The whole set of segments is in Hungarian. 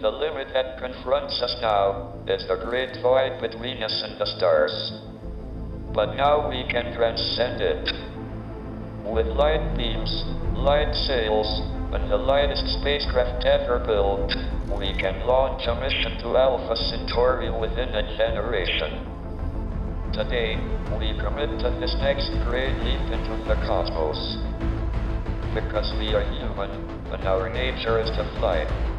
The limit that confronts us now is the great void between us and the stars. But now we can transcend it. With light beams, light sails, and the lightest spacecraft ever built, we can launch a mission to Alpha Centauri within a generation. Today, we commit to this next great leap into the cosmos. Because we are human, and our nature is to fly.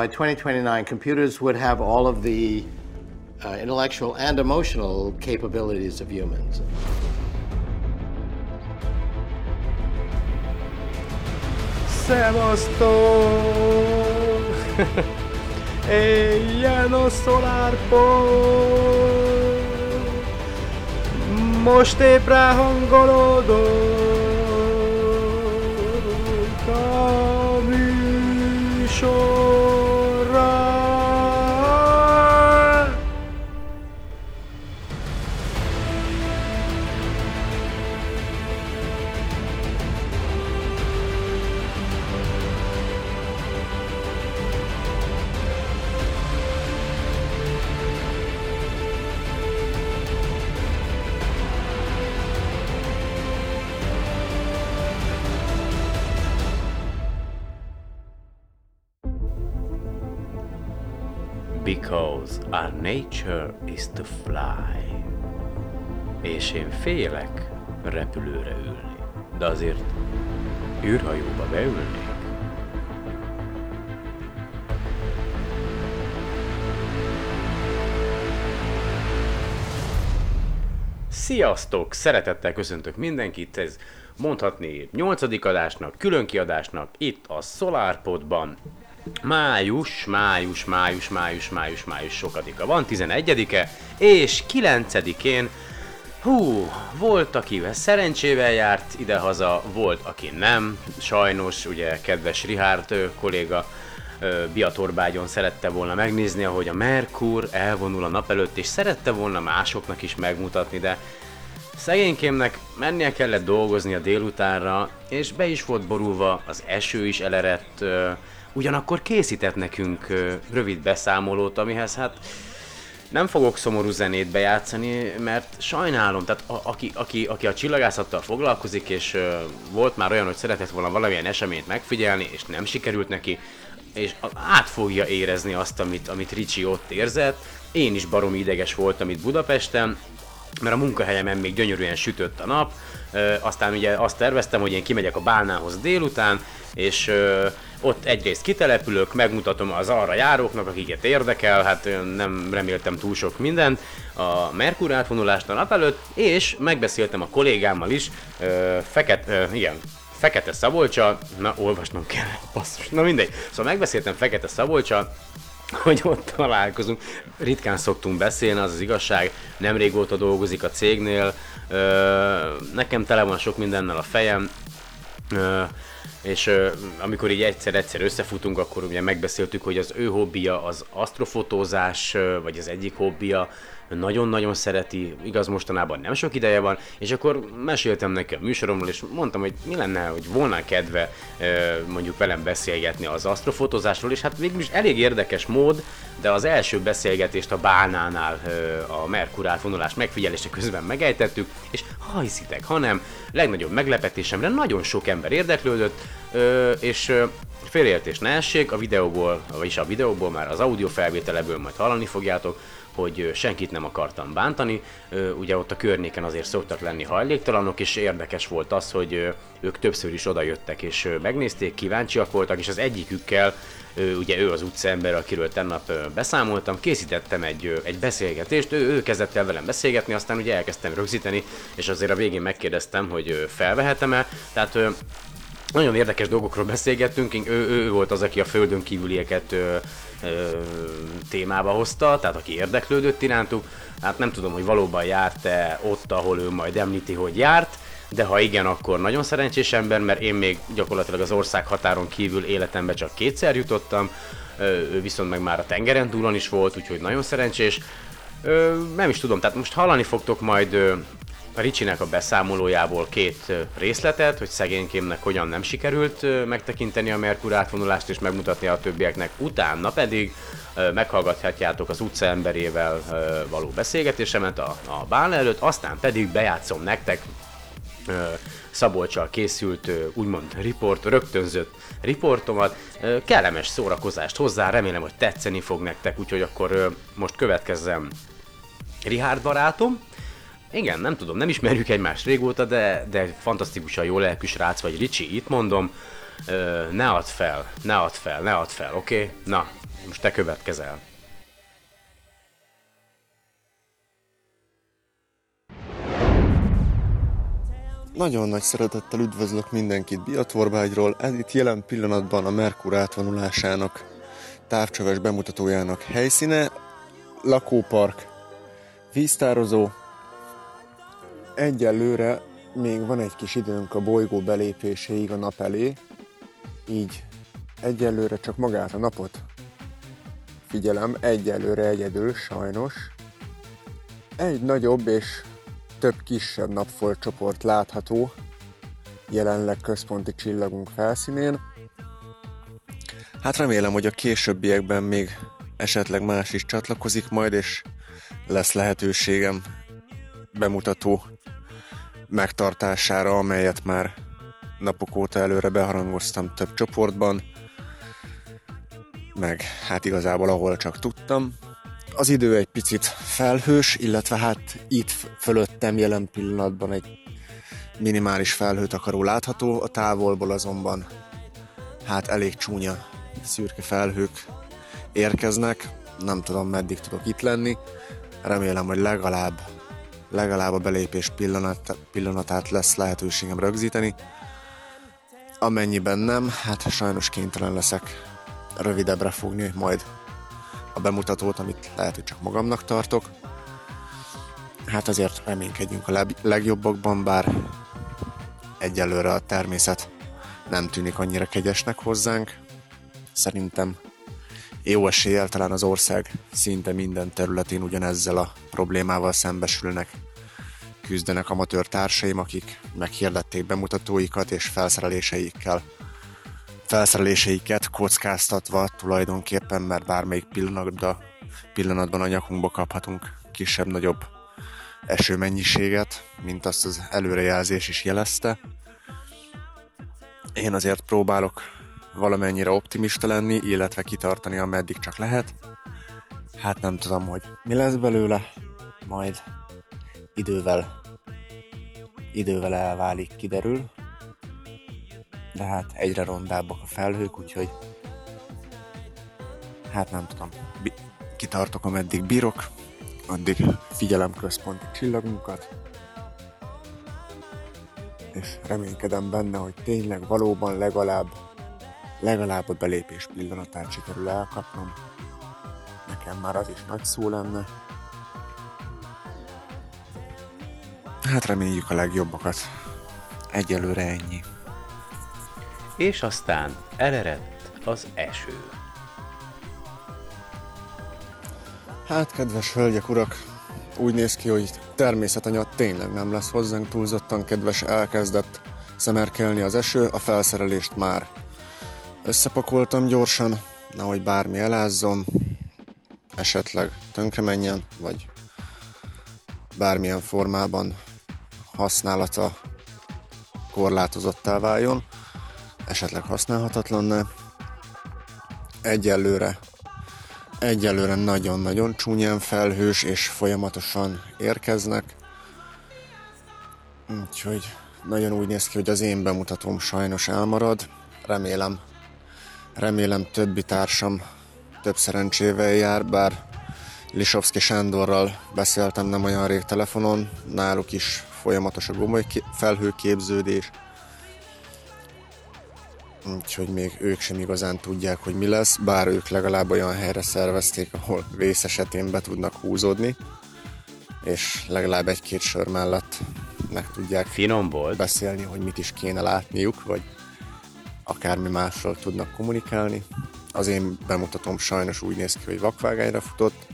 By 2029, computers would have all of the uh, intellectual and emotional capabilities of humans. our nature is to fly. És én félek repülőre ülni. De azért űrhajóba beülnék. Sziasztok! Szeretettel köszöntök mindenkit, ez mondhatni 8. adásnak, külön kiadásnak, itt a SolarPodban. Május, május, május, május, május, május sokadika van, 11-e, és 9-én, hú, volt akivel szerencsével járt idehaza, volt aki nem, sajnos, ugye kedves Rihárd kolléga, Biatorbágyon szerette volna megnézni, ahogy a Merkur elvonul a nap előtt, és szerette volna másoknak is megmutatni, de Szegénykémnek mennie kellett dolgozni a délutánra, és be is volt borulva, az eső is elerett, ugyanakkor készített nekünk rövid beszámolót, amihez hát nem fogok szomorú zenét bejátszani, mert sajnálom, tehát a, aki, aki, aki a csillagászattal foglalkozik, és ö, volt már olyan, hogy szeretett volna valamilyen eseményt megfigyelni, és nem sikerült neki, és át fogja érezni azt, amit, amit Ricsi ott érzett. Én is baromi ideges voltam itt Budapesten, mert a munkahelyemen még gyönyörűen sütött a nap, aztán ugye azt terveztem, hogy én kimegyek a bálnához délután, és ott egyrészt kitelepülök, megmutatom az arra járóknak, akiket érdekel, hát nem reméltem túl sok mindent, a Merkur átvonulást a nap előtt, és megbeszéltem a kollégámmal is, ö, feket, igen, Fekete Szabolcsa, na olvasnom kell, basszus, na mindegy. Szóval megbeszéltem Fekete Szabolcsa, hogy ott találkozunk. Ritkán szoktunk beszélni, az az igazság. Nem régóta dolgozik a cégnél. Nekem tele van sok mindennel a fejem. És amikor így egyszer-egyszer összefutunk, akkor ugye megbeszéltük, hogy az ő hobbija az asztrofotózás, ö, vagy az egyik hobbija, nagyon-nagyon szereti, igaz mostanában nem sok ideje van, és akkor meséltem neki a műsoromról, és mondtam, hogy mi lenne, hogy volna kedve mondjuk velem beszélgetni az asztrofotózásról, és hát végül is elég érdekes mód, de az első beszélgetést a bálnánál a Merkur átvonulás megfigyelése közben megejtettük, és ha hiszitek, hanem legnagyobb meglepetésemre nagyon sok ember érdeklődött, és ö, félreértés ne essék, a videóból, vagyis a videóból már az audio felvételeből majd hallani fogjátok, hogy senkit nem akartam bántani, ugye ott a környéken azért szoktak lenni hajléktalanok, és érdekes volt az, hogy ők többször is odajöttek és megnézték, kíváncsiak voltak, és az egyikükkel ugye ő az utcaember, akiről tennap beszámoltam, készítettem egy, egy beszélgetést, ő, ő kezdett el velem beszélgetni, aztán ugye elkezdtem rögzíteni, és azért a végén megkérdeztem, hogy felvehetem-e, tehát nagyon érdekes dolgokról beszélgettünk, ő, ő volt az, aki a földön kívülieket témába hozta, tehát aki érdeklődött irántuk. Hát nem tudom, hogy valóban járt-e ott, ahol ő majd említi, hogy járt, de ha igen, akkor nagyon szerencsés ember, mert én még gyakorlatilag az ország határon kívül életembe csak kétszer jutottam, ő viszont meg már a tengeren túlon is volt, úgyhogy nagyon szerencsés. Nem is tudom, tehát most hallani fogtok majd a Ricsinek a beszámolójából két részletet, hogy szegénykémnek hogyan nem sikerült megtekinteni a Merkur átvonulást és megmutatni a többieknek. Utána pedig meghallgathatjátok az utca emberével való beszélgetésemet a, a bán előtt, aztán pedig bejátszom nektek Szabolcsal készült úgymond riport, rögtönzött riportomat. Kellemes szórakozást hozzá, remélem, hogy tetszeni fog nektek, úgyhogy akkor most következzem Rihárd barátom, igen, nem tudom, nem ismerjük egymást régóta, de, de fantasztikusan jó lelkű srác vagy Ricsi, itt mondom. Ö, ne add fel, ne add fel, ne add fel, oké? Okay? Na, most te következel. Nagyon nagy szeretettel üdvözlök mindenkit Biatvorbágyról, ez itt jelen pillanatban a Merkur átvonulásának távcsöves bemutatójának helyszíne, lakópark, víztározó, Egyelőre még van egy kis időnk a bolygó belépéséig a nap elé, így egyelőre csak magát a napot figyelem, egyelőre egyedül, sajnos. Egy nagyobb és több kisebb napfolcsoport látható jelenleg központi csillagunk felszínén. Hát remélem, hogy a későbbiekben még esetleg más is csatlakozik majd, és lesz lehetőségem bemutató megtartására, amelyet már napok óta előre beharangoztam több csoportban, meg hát igazából ahol csak tudtam. Az idő egy picit felhős, illetve hát itt fölöttem jelen pillanatban egy minimális felhőtakaró látható, a távolból azonban hát elég csúnya szürke felhők érkeznek, nem tudom meddig tudok itt lenni, remélem, hogy legalább legalább a belépés pillanat, pillanatát lesz lehetőségem rögzíteni. Amennyiben nem, hát sajnos kénytelen leszek rövidebbre fogni majd a bemutatót, amit lehet, hogy csak magamnak tartok. Hát azért reménykedjünk a legjobbakban, bár egyelőre a természet nem tűnik annyira kegyesnek hozzánk. Szerintem jó eséllyel talán az ország szinte minden területén ugyanezzel a problémával szembesülnek. Küzdenek amatőr társaim, akik meghirdették bemutatóikat és felszereléseikkel felszereléseiket kockáztatva tulajdonképpen, mert bármelyik pillanatban, pillanatban a nyakunkba kaphatunk kisebb-nagyobb esőmennyiséget, mint azt az előrejelzés is jelezte. Én azért próbálok valamennyire optimista lenni, illetve kitartani, ameddig csak lehet. Hát nem tudom, hogy mi lesz belőle, majd idővel idővel elválik, kiderül. De hát egyre rondábbak a felhők, úgyhogy hát nem tudom, bi- kitartok ameddig bírok, addig figyelem központi csillagunkat, és reménykedem benne, hogy tényleg valóban legalább legalább a belépés pillanatát sikerül elkapnom. Nekem már az is nagy szó lenne. Hát reméljük a legjobbakat. Egyelőre ennyi. És aztán elerett az eső. Hát, kedves hölgyek, urak, úgy néz ki, hogy természetanyag tényleg nem lesz hozzánk túlzottan kedves, elkezdett szemerkelni az eső, a felszerelést már Összepakoltam gyorsan, nehogy bármi elázzon, esetleg tönkre menjen, vagy bármilyen formában használata korlátozottá váljon, esetleg használhatatlan Egyelőre, egyelőre nagyon-nagyon csúnyán felhős és folyamatosan érkeznek. Úgyhogy nagyon úgy néz ki, hogy az én bemutatóm sajnos elmarad. Remélem Remélem többi társam több szerencsével jár, bár Lisovszki Sándorral beszéltem nem olyan rég telefonon, náluk is folyamatos a gomoly felhőképződés, úgyhogy még ők sem igazán tudják, hogy mi lesz, bár ők legalább olyan helyre szervezték, ahol vész esetén be tudnak húzódni, és legalább egy-két sör mellett meg tudják Finom volt. beszélni, hogy mit is kéne látniuk, vagy akármi másról tudnak kommunikálni. Az én bemutatom sajnos úgy néz ki, hogy vakvágányra futott,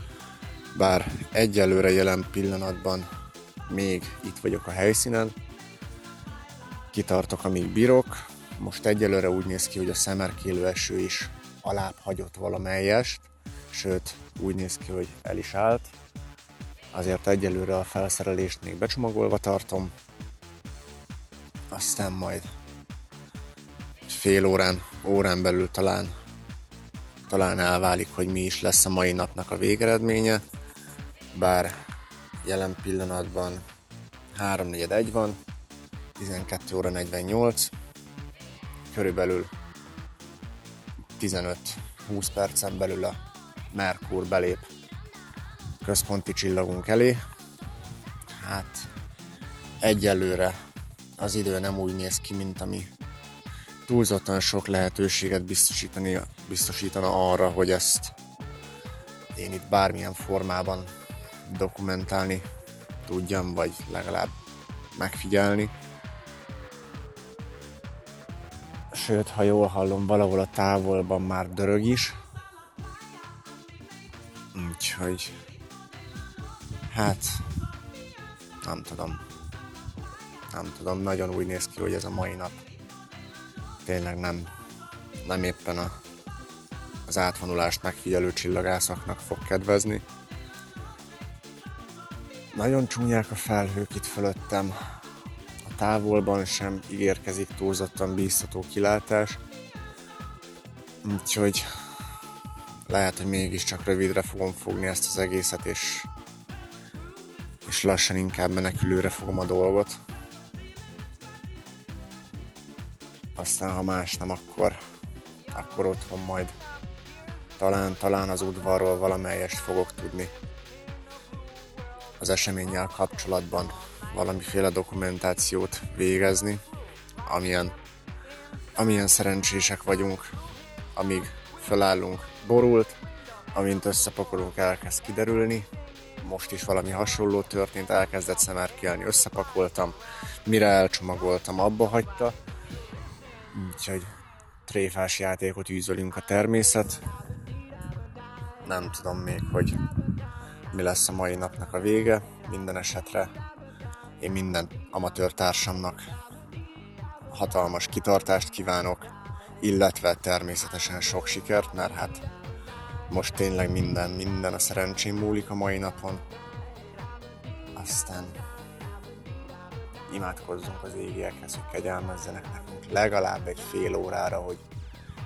bár egyelőre jelen pillanatban még itt vagyok a helyszínen, kitartok, amíg bírok. Most egyelőre úgy néz ki, hogy a szemerkélő eső is alább hagyott valamelyest, sőt úgy néz ki, hogy el is állt. Azért egyelőre a felszerelést még becsomagolva tartom, aztán majd fél órán, órán belül talán, talán elválik, hogy mi is lesz a mai napnak a végeredménye, bár jelen pillanatban 3.41 van, 12 óra 48, körülbelül 15-20 percen belül a Merkur belép központi csillagunk elé. Hát egyelőre az idő nem úgy néz ki, mint ami túlzottan sok lehetőséget biztosítani, biztosítana arra, hogy ezt én itt bármilyen formában dokumentálni tudjam, vagy legalább megfigyelni. Sőt, ha jól hallom, valahol a távolban már dörög is. Úgyhogy... Hát... Nem tudom. Nem tudom, nagyon úgy néz ki, hogy ez a mai nap tényleg nem, nem éppen a, az átvonulást megfigyelő csillagászaknak fog kedvezni. Nagyon csúnyák a felhők itt fölöttem, a távolban sem ígérkezik túlzottan bíztató kilátás, úgyhogy lehet, hogy mégiscsak rövidre fogom fogni ezt az egészet, és, és lassan inkább menekülőre fogom a dolgot. Aztán ha más nem, akkor, akkor otthon majd talán, talán az udvarról valamelyest fogok tudni az eseménnyel kapcsolatban valamiféle dokumentációt végezni, amilyen, amilyen szerencsések vagyunk, amíg felállunk borult, amint összepakolunk, elkezd kiderülni. Most is valami hasonló történt, elkezdett szemerkélni, összepakoltam, mire elcsomagoltam, abba hagyta. Úgyhogy tréfás játékot űzölünk a természet. Nem tudom még, hogy mi lesz a mai napnak a vége. Minden esetre én minden amatőr társamnak hatalmas kitartást kívánok, illetve természetesen sok sikert, mert hát most tényleg minden, minden a szerencsém múlik a mai napon. Aztán imádkozzunk az égiekhez, hogy kegyelmezzenek nekünk legalább egy fél órára, hogy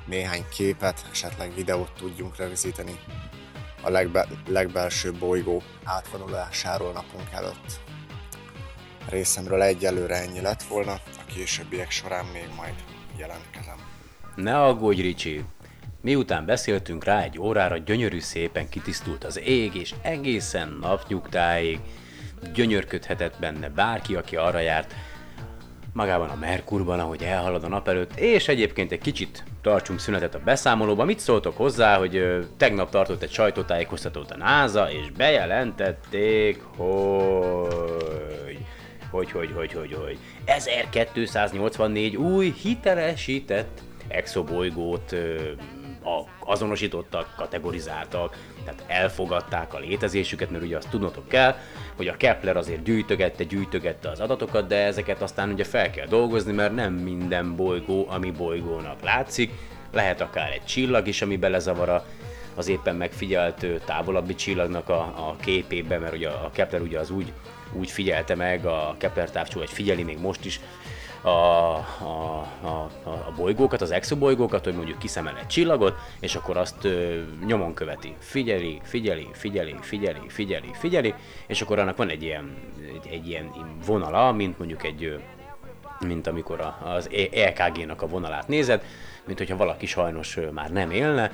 néhány képet, esetleg videót tudjunk rögzíteni a legbe, legbelső bolygó átvonulásáról napunk előtt. A részemről egyelőre ennyi lett volna, a későbbiek során még majd jelentkezem. Ne aggódj, Ricsi! Miután beszéltünk rá egy órára, gyönyörű szépen kitisztult az ég, és egészen napnyugtáig gyönyörködhetett benne bárki, aki arra járt, magában a Merkurban, ahogy elhalad a nap előtt, és egyébként egy kicsit tartsunk szünetet a beszámolóban. Mit szóltok hozzá, hogy ö, tegnap tartott egy sajtótájékoztatót a NASA, és bejelentették, hogy... Hogy, hogy, hogy, hogy, hogy. 1284 új hitelesített exobolygót ö, a, azonosítottak, kategorizáltak, tehát elfogadták a létezésüket, mert ugye azt tudnotok kell, hogy a Kepler azért gyűjtögette, gyűjtögette az adatokat, de ezeket aztán ugye fel kell dolgozni, mert nem minden bolygó, ami bolygónak látszik, lehet akár egy csillag is, ami belezavar az éppen megfigyelt távolabbi csillagnak a, a képébe, mert ugye a Kepler ugye az úgy, úgy figyelte meg, a Kepler távcsó, vagy figyeli még most is a, a, a, a, bolygókat, az exobolygókat, hogy mondjuk kiszemel egy csillagot, és akkor azt ö, nyomon követi. Figyeli, figyeli, figyeli, figyeli, figyeli, figyeli, és akkor annak van egy ilyen, egy, egy ilyen vonala, mint mondjuk egy, mint amikor az EKG-nak a vonalát nézed, mint hogyha valaki sajnos már nem élne,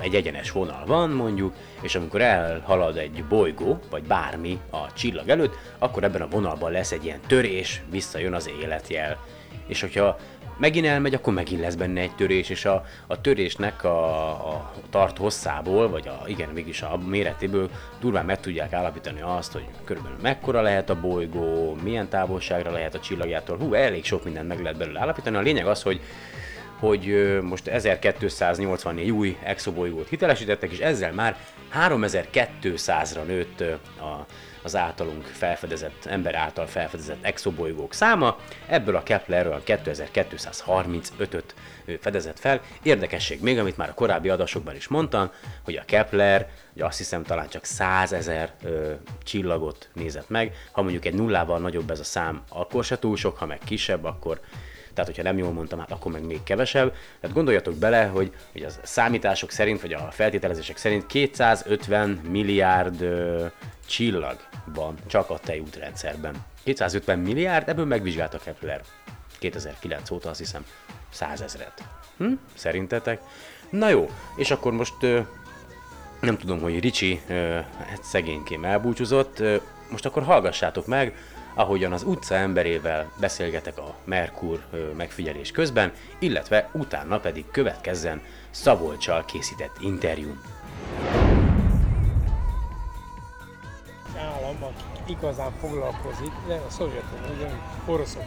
egy egyenes vonal van mondjuk, és amikor elhalad egy bolygó, vagy bármi a csillag előtt, akkor ebben a vonalban lesz egy ilyen törés, visszajön az életjel. És hogyha megint elmegy, akkor megint lesz benne egy törés, és a, a törésnek a, a tart hosszából, vagy a, igen, mégis a méretéből durván meg tudják állapítani azt, hogy körülbelül mekkora lehet a bolygó, milyen távolságra lehet a csillagjától. Hú, elég sok mindent meg lehet belőle állapítani. A lényeg az, hogy hogy most 1284 új exobolygót hitelesítettek, és ezzel már 3200-ra nőtt a, az általunk felfedezett, ember által felfedezett exobolygók száma. Ebből a Keplerről 2235-öt ö, fedezett fel. Érdekesség még, amit már a korábbi adásokban is mondtam, hogy a Kepler, hogy azt hiszem talán csak 100 ezer csillagot nézett meg. Ha mondjuk egy nullával nagyobb ez a szám, akkor se túl sok, ha meg kisebb, akkor tehát hogyha nem jól mondtam, hát akkor meg még kevesebb. Tehát gondoljatok bele, hogy, hogy az számítások szerint, vagy a feltételezések szerint 250 milliárd ö, csillag van csak a tejútrendszerben. 250 milliárd, ebből megvizsgálta Kepler 2009 óta azt hiszem 100 ezret. Hm? Szerintetek? Na jó, és akkor most ö, nem tudom, hogy Ricsi ö, szegénykém elbúcsúzott, ö, most akkor hallgassátok meg, ahogyan az utca emberével beszélgetek a Merkur megfigyelés közben, illetve utána pedig következzen Szabolcsal készített interjú. állam, aki igazán foglalkozik, de a szovjetok, ugye oroszok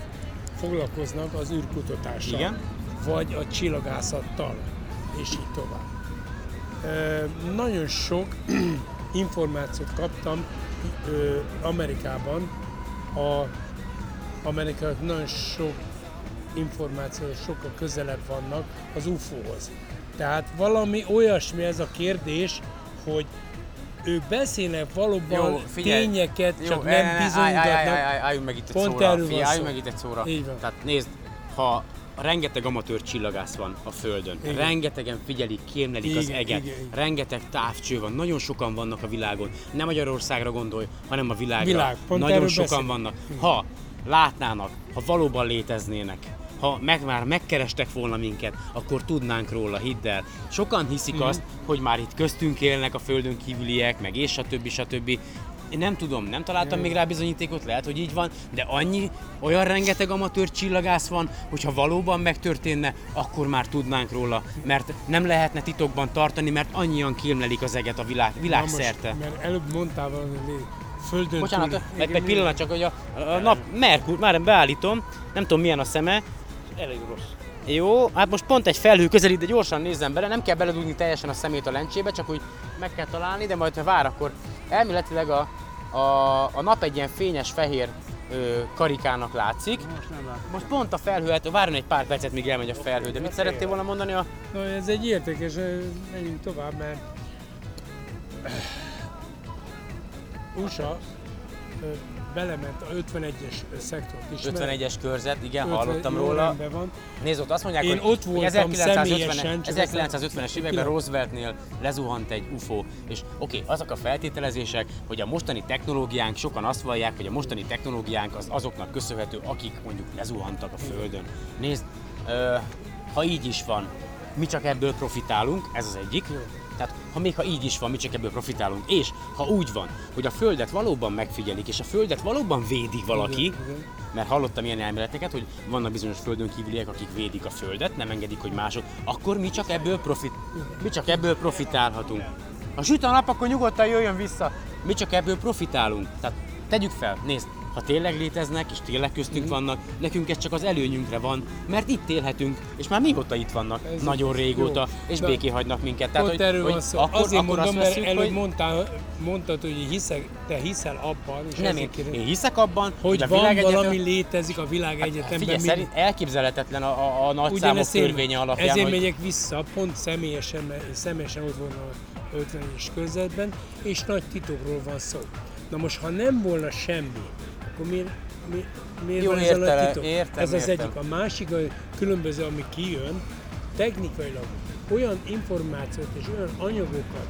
foglalkoznak az űrkutatással, Igen. vagy a csillagászattal, és így tovább. Ö, nagyon sok információt kaptam ö, Amerikában, a amerikaiak nagyon sok információ sokkal közelebb vannak az UFO-hoz. Tehát valami olyasmi ez a kérdés, hogy ők beszélnek valóban tényeket, csak nem bizonygatnak. állj, állj, állj, álljunk meg itt egy Pont szóra. Figyelj, meg itt egy szóra. Így van. Tehát nézd, ha rengeteg amatőr csillagász van a Földön, Igen. rengetegen figyelik, kémlelik az Igen, eget, igen, igen. rengeteg távcső van, nagyon sokan vannak a világon. Nem Magyarországra gondolj, hanem a világra. Világ, pont nagyon sokan beszélünk. vannak. Ha látnának, ha valóban léteznének, ha meg már megkerestek volna minket, akkor tudnánk róla, hidd el. Sokan hiszik Mhm. azt, hogy már itt köztünk élnek a földön kívüliek, meg és stb. stb. Én nem tudom, nem találtam még rá bizonyítékot, lehet, hogy így van, de annyi, olyan rengeteg amatőr csillagász van, hogyha valóban megtörténne, akkor már tudnánk róla, mert nem lehetne titokban tartani, mert annyian kémlelik az eget a világ, Na világszerte. Most, mert előbb mondtál valami lé- földön Bocsánat, túli- egy, egy pillanat csak, hogy a, a nap, Merkur, már beállítom, nem tudom milyen a szeme, Elég rossz. jó, hát most pont egy felhő közelít, de gyorsan nézzem bele, nem kell beledugni teljesen a szemét a lencsébe, csak úgy meg kell találni, de majd ha vár, akkor elméletileg a, a, a nap egy ilyen fényes fehér ö, karikának látszik. Most nem látom. Most pont a felhő, hát várjon egy pár percet, míg elmegy a felhő, de mit szerettél volna mondani a... Na, ez egy értékes, menjünk tovább, mert USA belement a 51-es szektort is. 51-es körzet, igen, hallottam róla. Van. Nézd, ott azt mondják, Én hogy ott voltam 1950, személyesen, csak 1950-es aztán- években Rooseveltnél lezuhant egy UFO, és oké, okay, azok a feltételezések, hogy a mostani technológiánk, sokan azt vallják, hogy a mostani technológiánk az azoknak köszönhető, akik mondjuk lezuhantak a Földön. Nézd, ö, ha így is van, mi csak ebből profitálunk, ez az egyik. Tehát, ha még ha így is van, mi csak ebből profitálunk, és ha úgy van, hogy a Földet valóban megfigyelik, és a Földet valóban védi valaki, Igen, igen. mert hallottam ilyen elméleteket, hogy vannak bizonyos földön kívüliek, akik védik a földet, nem engedik, hogy mások, akkor mi csak ebből profit, mi csak ebből profitálhatunk. Ha süt a nap, akkor nyugodtan jöjjön vissza. Mi csak ebből profitálunk. Tehát tegyük fel, nézd, ha tényleg léteznek, és tényleg köztünk vannak, nekünk ez csak az előnyünkre van, mert itt élhetünk, és már mióta itt vannak, Ez nagyon jó. régóta, és Na, béké hagynak minket. Tehát, Pont erről van szó. akkor, Azért akkor mondom, azt mert előbb hogy mondtál, mondtad, hogy hiszek, te hiszel abban, és nem, én, kérdezem, én hiszek abban, hogy a van világegyetem- valami létezik a világegyetemben. Figyelj, mi- szerint elképzelhetetlen a, a, a nagyszámok Ugyanezt én- törvénye alapján, Ezért hogy megyek vissza, pont személyesen, mert én személyesen ott volna a 50-es körzetben, és nagy titokról van szó. Na most, ha nem volna semmi, akkor miért, mi, miért Jó, van ez a titok? értem, ez az értem. egyik. A másik, a különböző, ami kijön, technikailag olyan információt és olyan anyagokat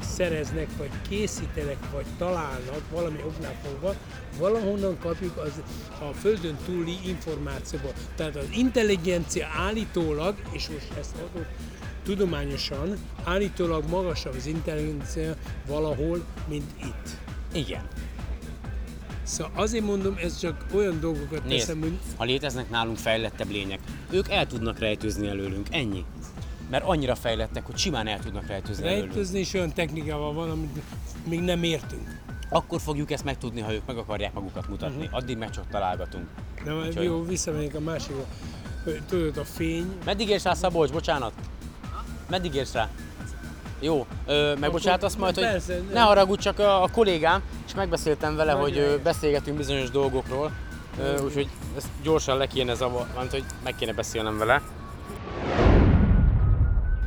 szereznek, vagy készítenek, vagy találnak valami oknál fogva, valahonnan kapjuk az a földön túli információból. Tehát az intelligencia állítólag, és most ezt adott tudományosan, állítólag magasabb az intelligencia valahol, mint itt. Igen. Szóval azért mondom, ez csak olyan dolgokat Nézd, teszem, hogy ha léteznek nálunk fejlettebb lények, ők el tudnak rejtőzni előlünk, ennyi. Mert annyira fejlettek, hogy simán el tudnak rejtőzni előlünk. rejtőzni is olyan technikával van, amit még nem értünk. Akkor fogjuk ezt megtudni, ha ők meg akarják magukat mutatni. Mhm. Addig meg csak találgatunk. De Úgyhogy- jó, visszamegyek a másikra. Tudod, a fény, Meddig érsz rá, Szabolcs? Bocsánat. Meddig érsz rá? Jó, ö, megbocsátasz majd, hogy persze, ne haragudj, csak a, a kollégám, és megbeszéltem vele, Nagyon hogy ö, beszélgetünk bizonyos dolgokról, ö, úgyhogy ezt gyorsan le kéne zavar, mert hogy meg kéne beszélnem vele.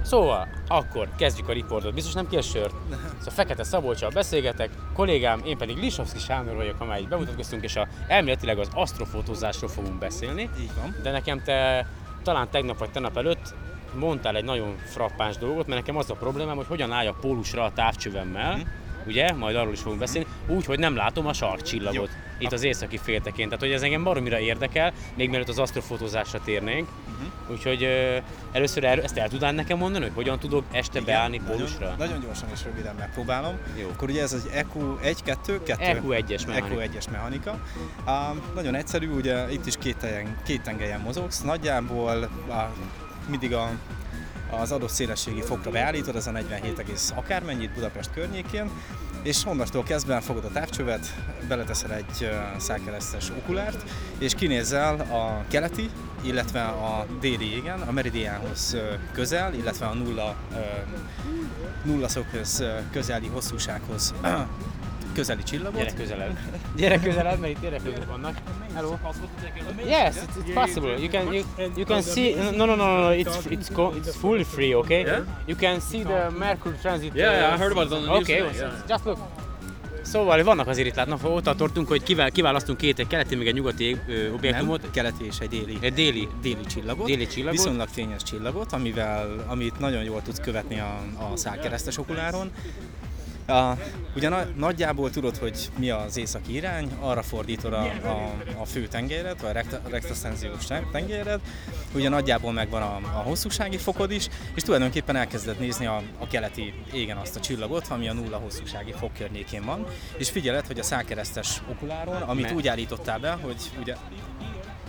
Szóval, akkor kezdjük a riportot. Biztos nem kér sört? Szóval Fekete Szabolcsal beszélgetek, kollégám, én pedig Lisovszki Sándor vagyok, amely bemutatkoztunk, és a, elméletileg az asztrofotózásról fogunk beszélni. Így van. De nekem te talán tegnap vagy tegnap előtt mondtál egy nagyon frappáns dolgot, mert nekem az a problémám, hogy hogyan állj a pólusra a távcsövemmel, Mhm. ugye, majd arról is fogunk beszélni, úgy, hogy nem látom a sarkcsillagot Jó. itt az északi féltekén. Tehát, hogy ez engem baromira érdekel, még mielőtt az asztrofotózásra térnénk. Mhm. Úgyhogy ö, először erről, ezt el tudnád nekem mondani, hogy hogyan tudok este Igen, beállni nagyon, pólusra? Nagyon gyorsan és röviden megpróbálom. Jó. Akkor ugye ez az EQ 1, 2, 2. EQ1-es mechanika. EQ 1-es mechanika. Uh, nagyon egyszerű, ugye itt is két, tengelyen, két tengelyen mozogsz. Nagyjából uh, mindig a, az adott szélességi fokra beállítod, ez a 47, egész akármennyit Budapest környékén, és onnastól kezdve fogod a távcsövet, beleteszel egy szálkeresztes okulárt, és kinézel a keleti, illetve a déli égen, a meridiánhoz közel, illetve a nulla, nulla szöghöz ö, közeli hosszúsághoz közeli csillagot. Gyere közelebb. Gyere közelebb, mert itt érdeklődők vannak. Hello. Yes, it's, it's possible. You can you, you can see no no no no, no it's it's co- it's fully free, okay? Yeah? You can see the Mercury transit. Yeah, yeah, I uh, heard about it on the news Okay, today, yeah. just look. Szóval vannak azért itt látnak, ott tartunk, hogy kivel, kiválasztunk két egy keleti, meg egy nyugati ö, objektumot. Nem, keleti és egy déli, Egy déli. déli csillagot. Déli csillagot. Viszonylag fényes csillagot, amivel, amit nagyon jól tudsz követni a, a szálkeresztes okuláron. A, ugye na, nagyjából tudod, hogy mi az északi irány, arra fordítod a, a, a fő tengelyred, vagy a rekta- rektaszenziós tengelyred, ugye nagyjából megvan a, a hosszúsági fokod is, és tulajdonképpen elkezded nézni a, a keleti égen azt a csillagot, ami a nulla hosszúsági fok környékén van, és figyeled, hogy a szálkeresztes okuláron, amit Me- úgy állítottál be, hogy ugye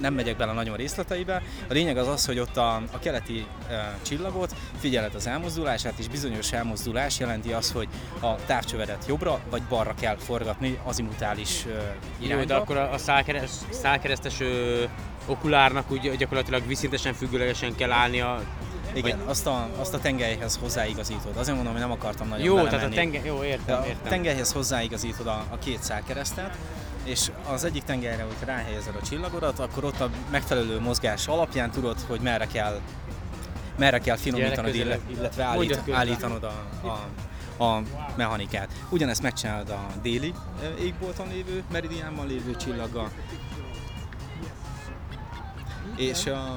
nem megyek bele nagyon részleteibe. A lényeg az az, hogy ott a, a keleti e, csillagot figyeled az elmozdulását, és bizonyos elmozdulás jelenti azt, hogy a távcsövedet jobbra vagy balra kell forgatni azimutális e, irányba. Jó, de akkor a, a szálkeres, szálkeresztes ö, okulárnak úgy gyakorlatilag viszintesen függőlegesen kell állnia. Igen, azt a, azt a tengelyhez hozzáigazítod. Azért mondom, hogy nem akartam nagyon Jó, belemenni. tehát a tenge... Jó, értem, a értem. tengelyhez hozzáigazítod a, a két szálkeresztet, és az egyik tengelyre, hogy ráhelyezed a csillagodat, akkor ott a megfelelő mozgás alapján tudod, hogy merre kell, merre kell finomítanod, illet- illetve állít, állítanod a, a, a mechanikát. Ugyanezt megcsinálod a déli égbolton lévő, meridiánban lévő csillaggal. És a...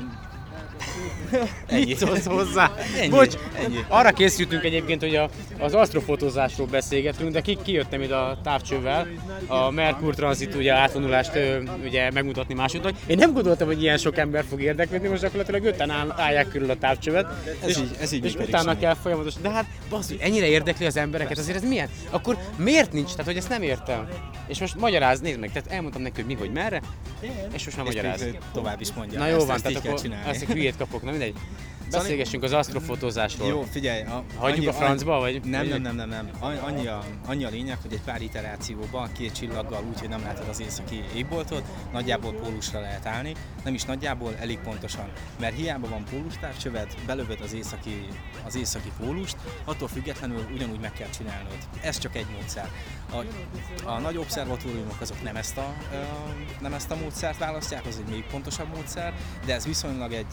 Mit szólsz hozzá? Ennyi, Bocs, ennyi. arra készültünk egyébként, hogy a, az asztrofotózásról beszélgetünk, de ki, kijöttem ide a távcsővel, a Merkur Transit ugye átvonulást ugye megmutatni másoknak. Én nem gondoltam, hogy ilyen sok ember fog érdeklődni, most gyakorlatilag öten áll, állják körül a távcsövet. Ez és, így- ez így és utána Sanyi. kell folyamatosan. De hát basszus, ennyire érdekli az embereket, azért ez milyen? Akkor miért nincs? Tehát, hogy ezt nem értem. És most magyaráz, nézd meg, tehát elmondtam neki, hogy mi, hogy merre, és most már magyaráz. tovább is mondja. Na jó ezt, van, ezt tehát akkor ezt a hülyét kapok, na mindegy. Beszélgessünk az asztrofotózásról. Jó, figyelj. A, Hagyjuk a francba, vagy- Nem, nem, nem, nem, nem. An- Annyi a, annyi a lényeg, hogy egy pár iterációban két csillaggal úgy, hogy nem látod az északi égboltot, nagyjából pólusra lehet állni. Nem is nagyjából, elég pontosan. Mert hiába van pólustávcsöved, belövöd az északi, az északi pólust, attól függetlenül ugyanúgy meg kell csinálnod. Ez csak egy módszer. A, a nagy obszervatóriumok azok nem ezt, a, nem ezt a módszert választják, az egy még pontosabb módszer, de ez viszonylag egy,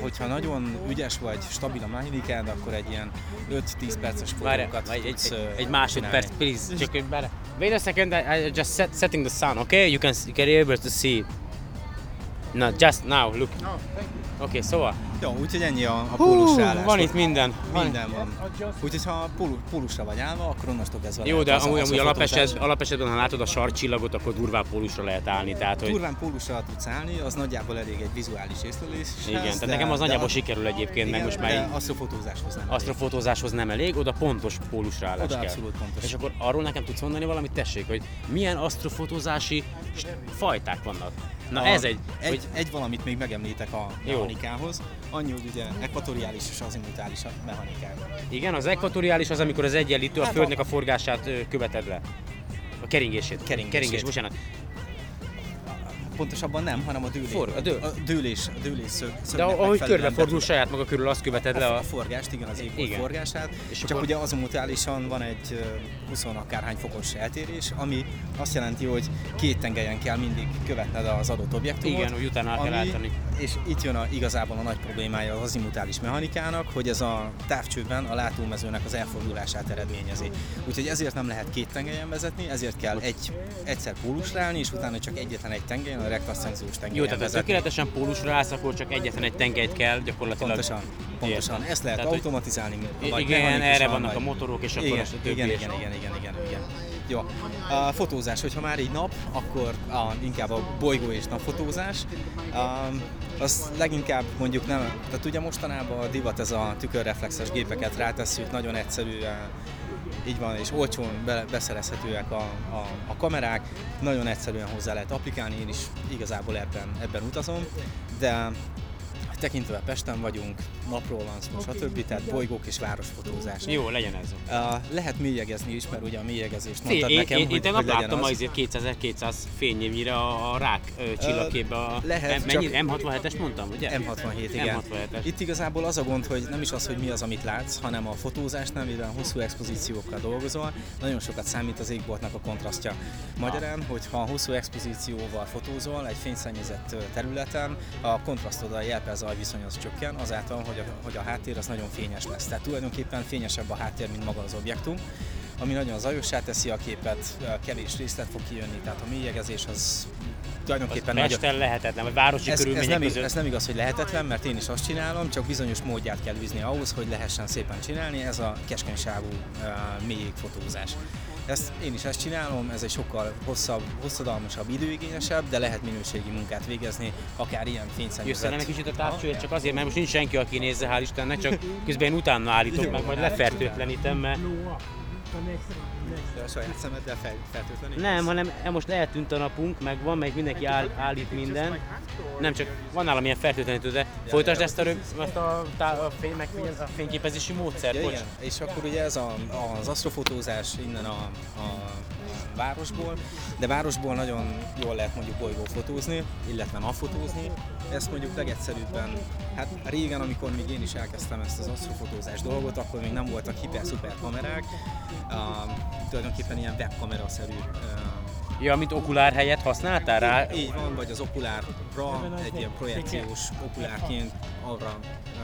hogyha nagyon ügyes vagy, stabil a mechanikád, akkor egy ilyen 5-10 perces fotókat egy, egy, egy, egy másodperc, please. Csak egy bele. Wait a second, I, I just set, setting the sun, okay? You can, you can be able to see. No, just now, look. Okay, szóval, Jó, úgyhogy ennyi a, a pólusra állás. van itt minden. Minden van. Úgyhogy ha pólu, pólusra vagy állva, akkor onnastól kezdve Jó, de az- amúgy, amúgy alapeset, alapesetben, ha látod a sarcsillagot, akkor durván pólusra lehet állni. Tehát, hogy Durván pólusra tudsz állni, az nagyjából elég egy vizuális észlelés. igen, tehát nekem az nagyjából sikerül egyébként, meg most már asztrofotózáshoz nem. asztrofotózáshoz nem elég, oda pontos pólusra állás Oda kell. abszolút pontos. És akkor arról nekem tudsz mondani valamit, tessék, hogy milyen asztrofotózási fajták vannak. Na A- ez egy, egy, hogy egy valamit még megemlítek a Jó. mechanikához. Annyi, hogy ugye ekvatoriális és azimutális a mechanikák. igen, az ekvatoriális az, amikor az egyenlítő a Hát a- Földnek a forgását ö, követed le. A keringését. Keringését. Keringés, bocsánat. Pontosabban nem, hanem a dőlés. For- a dől- a dőlés, a dőlés szög, De ahogy körbefordul be- saját maga körül, azt követed le a, a... a forgást, igen, az égbolt Igen. forgását. És csak akkor- ugye azimutálisan van egy ö, 20 akárhány fokos eltérés, ami azt jelenti, hogy két tengelyen kell mindig követned az adott objektumot. Igen, hogy utána kell ami- állítani. És itt jön a, igazából a nagy problémája az azimutális mechanikának, hogy ez a távcsőben a látómezőnek az elfordulását eredményezi. Úgyhogy ezért nem lehet két tengelyen vezetni, ezért kell egy, egyszer pólusra állni, és utána csak egyetlen egy tengelyen, a rektaszenziós tengelyen Jó, tehát vezetni. tökéletesen pólusra állsz, akkor csak egyetlen egy tengelyt kell gyakorlatilag. Pontosan, pontosan. Értem. Ezt lehet Tehát, automatizálni. Vagy igen, erre vannak vagy- a motorok, és akkor igen, a igen, is. igen, igen, igen, igen, igen. Jó. A fotózás, hogyha már így nap, akkor a, inkább a bolygó és napfotózás. Um, az leginkább mondjuk nem, tehát ugye mostanában a divat ez a tükörreflexes gépeket rátesszük, nagyon egyszerűen így van, és olcsón be, beszerezhetőek a, a, a kamerák, nagyon egyszerűen hozzá lehet applikálni, én is igazából ebben, ebben utazom, de tekintve Pesten vagyunk, napról van szó, stb. Tehát bolygók és városfotózás. Jó, legyen ez. Uh, lehet mélyegezni is, mert ugye a mélyegezést mondtad én, nekem, én, hogy, én tegnap hogy láttam az. azért 2200 fényévnyire a, a rák ö, csillagképbe. A, lehet, mennyi, csak- M67-es mondtam, ugye? M67, igen. M67-es. Itt igazából az a gond, hogy nem is az, hogy mi az, amit látsz, hanem a fotózásnál, mivel hosszú expozíciókkal dolgozol, nagyon sokat számít az égboltnak a kontrasztja. Magyarán, hogyha hosszú expozícióval fotózol egy fényszennyezett területen, a kontrasztoddal jelper zajviszony az csökken, azáltal, hogy a, hogy a háttér az nagyon fényes lesz. Tehát tulajdonképpen fényesebb a háttér, mint maga az objektum ami nagyon zajossá teszi a képet, kevés részlet fog kijönni, tehát a mélyegezés az tulajdonképpen nagyon, Pesten lehetetlen, vagy városi ez, ez, körülmények nem, között. ez nem igaz, hogy lehetetlen, mert én is azt csinálom, csak bizonyos módját kell űzni ahhoz, hogy lehessen szépen csinálni, ez a keskenysávú uh, mélyégfotózás. Ezt, én is ezt csinálom, ez egy sokkal hosszabb, hosszadalmasabb, időigényesebb, de lehet minőségi munkát végezni, akár ilyen Jössz fényszennyezett. el egy kicsit a távcsőért, csak azért, mert most nincs senki, aki nézze, hál' Istennek, csak közben én utána állítok meg, majd lefertőtlenítem, mert De a saját szemeddel fel, feltölteni? nem, hanem e most eltűnt a napunk, meg van, meg mindenki áll, állít minden. Nem csak van nálam ilyen fertőtlenítő, de folytasd ezt a, rög, ezt a, a, fény, megfigyel- a fényképezési módszert, Ja, igen. És akkor ugye ez a, az asztrofotózás innen a, a, városból, de városból nagyon jól lehet mondjuk bolygófotózni, illetve napfotózni. Ezt mondjuk legegyszerűbben, hát régen, amikor még én is elkezdtem ezt az asztrofotózás dolgot, akkor még nem voltak hiper-szuper kamerák, uh, tulajdonképpen ilyen webkamera-szerű uh, Ja, mint okulár helyet használtál rá? így van, vagy az okulárra egy ilyen projekciós okulárként arra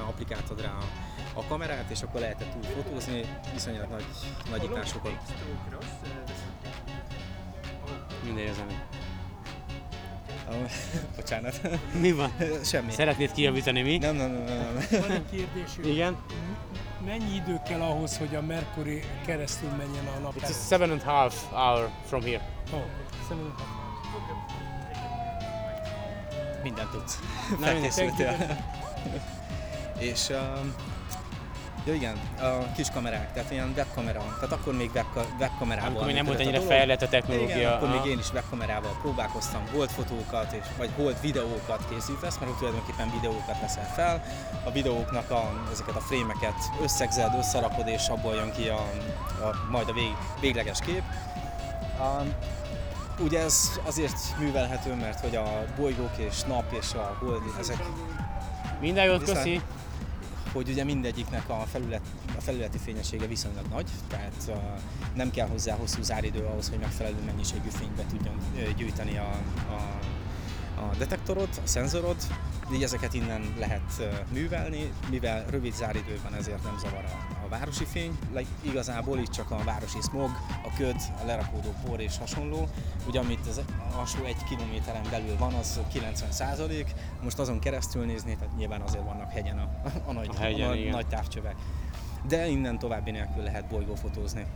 applikáltad rá a, kamerát, és akkor lehetett úgy fotózni, viszonylag nagy nagyításokat. Minden ezen. Ah, Bocsánat. Mi van? Semmi. Szeretnéd kijavítani mi? Nem, nem, nem, nem. nem. Van egy kérdésünk. Igen? Mennyi idő kell ahhoz, hogy a Mercury keresztül menjen a nap? It's a seven and a half hour from here. Oh, szerintem. Mindent tudsz. Felkészültél. És um, ja igen, a kis kamerák, tehát ilyen webkamera, tehát akkor még webka, webkamerával. Amikor még nem volt ennyire fejlett a technológia. Igen, akkor még én is webkamerával próbálkoztam, hold fotókat, és, vagy hold videókat készítesz, mert tulajdonképpen videókat veszel fel. A videóknak a, ezeket a frémeket összegzed, összerakod, és abból jön ki a, a majd a vég, végleges kép. Um, ugye ez azért művelhető, mert hogy a bolygók és nap és a hold, ezek Minden jót, köszi. Hogy ugye mindegyiknek a, felület, a felületi fényessége viszonylag nagy, tehát nem kell hozzá hosszú záridő ahhoz, hogy megfelelő mennyiségű fényt be tudjon gyűjteni a, a, a detektorod, a szenzorod, így ezeket innen lehet művelni, mivel rövid záridőben ezért nem zavar a városi fény, igazából itt csak a városi smog, a köd, a lerakódó por és hasonló, ugye amit az alsó egy kilométeren belül van, az 90 százalék, most azon keresztül nézni, tehát nyilván azért vannak hegyen a, a, nagy, A hegyen, a, igen. nagy távcsövek. De innen további nélkül lehet bolygófotózni.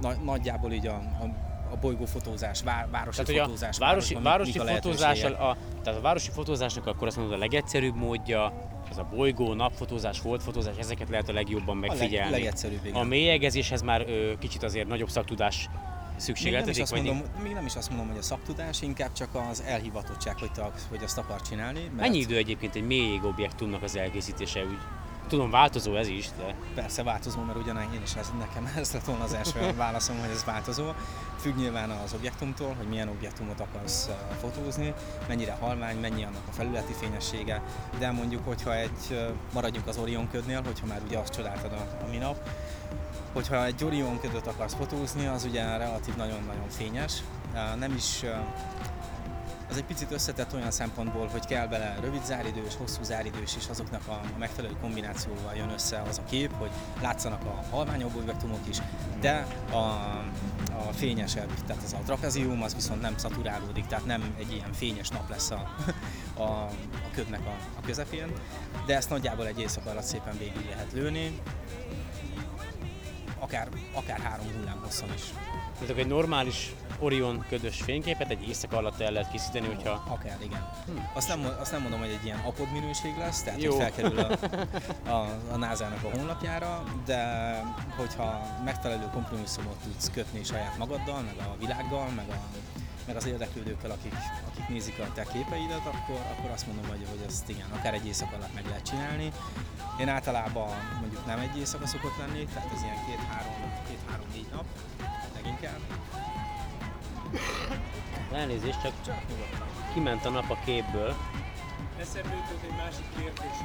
Na, nagyjából így a, a, a bolygófotózás, vá, városi Tehát, fotózás. a városi, városban városi mik a fotózással, lehetőségek. a, tehát a városi fotózásnak akkor azt mondod a legegyszerűbb módja, az a bolygó, napfotózás, holdfotózás, ezeket lehet a legjobban A leg, megfigyelni. legegyszerűbb, igen. A mélyegezéshez már ö, kicsit azért nagyobb szaktudás még, szükségeltetik, vagy mondom, még nem is azt mondom, hogy a szaktudás, inkább csak az elhivatottság, hogy, te, hogy azt akar csinálni. Mert Mennyi idő egyébként egy mélyég objektumnak az elkészítése? Úgy, tudom, változó ez is, de Persze változó, mert ugyan én is ez, nekem ez lett volna az első válaszom, hogy ez változó. Függ nyilván az objektumtól, hogy milyen objektumot akarsz fotózni, mennyire halvány, mennyi annak a felületi fényessége, de mondjuk, hogyha egy, maradjunk az Orion ködnél, hogyha már ugye azt csodáltad a, a minap, hogyha egy Orion ködöt akarsz fotózni, az ugye relatív nagyon-nagyon fényes, nem is ez egy picit összetett olyan szempontból, hogy kell bele rövid záridős, hosszú záridős, és azoknak a megfelelő kombinációval jön össze az a kép, hogy látszanak a halványabb objektumok is, de a, a fényesebb, tehát az a trapezium, az viszont nem szaturálódik, tehát nem egy ilyen fényes nap lesz a, a, a ködnek a, a közepén, de ezt nagyjából egy éjszaka alatt szépen végig lehet lőni, akár, akár három hullám hosszon is. Tehát egy normális Orion ködös fényképet egy éjszaka alatt el lehet készíteni, hogyha Akár, igen. Azt, nem, azt nem mondom, hogy egy ilyen apod minőség lesz, tehát Jó. hogy felkerül a, a, a NASA-nak a honlapjára, de hogyha megfelelő kompromisszumot tudsz kötni saját magaddal, meg a világgal, meg, a, meg az érdeklődőkkel, akik, akik nézik a te képeidet, akkor, akkor azt mondom, hogy, hogy ezt igen, akár egy éjszaka alatt meg lehet csinálni. Én általában mondjuk nem egy éjszaka szokott lenni, tehát ez ilyen két-három, két-három-négy nap, leginkább. elnézést, csak kiment a nap a képből, Eszembe jutott egy másik kérdés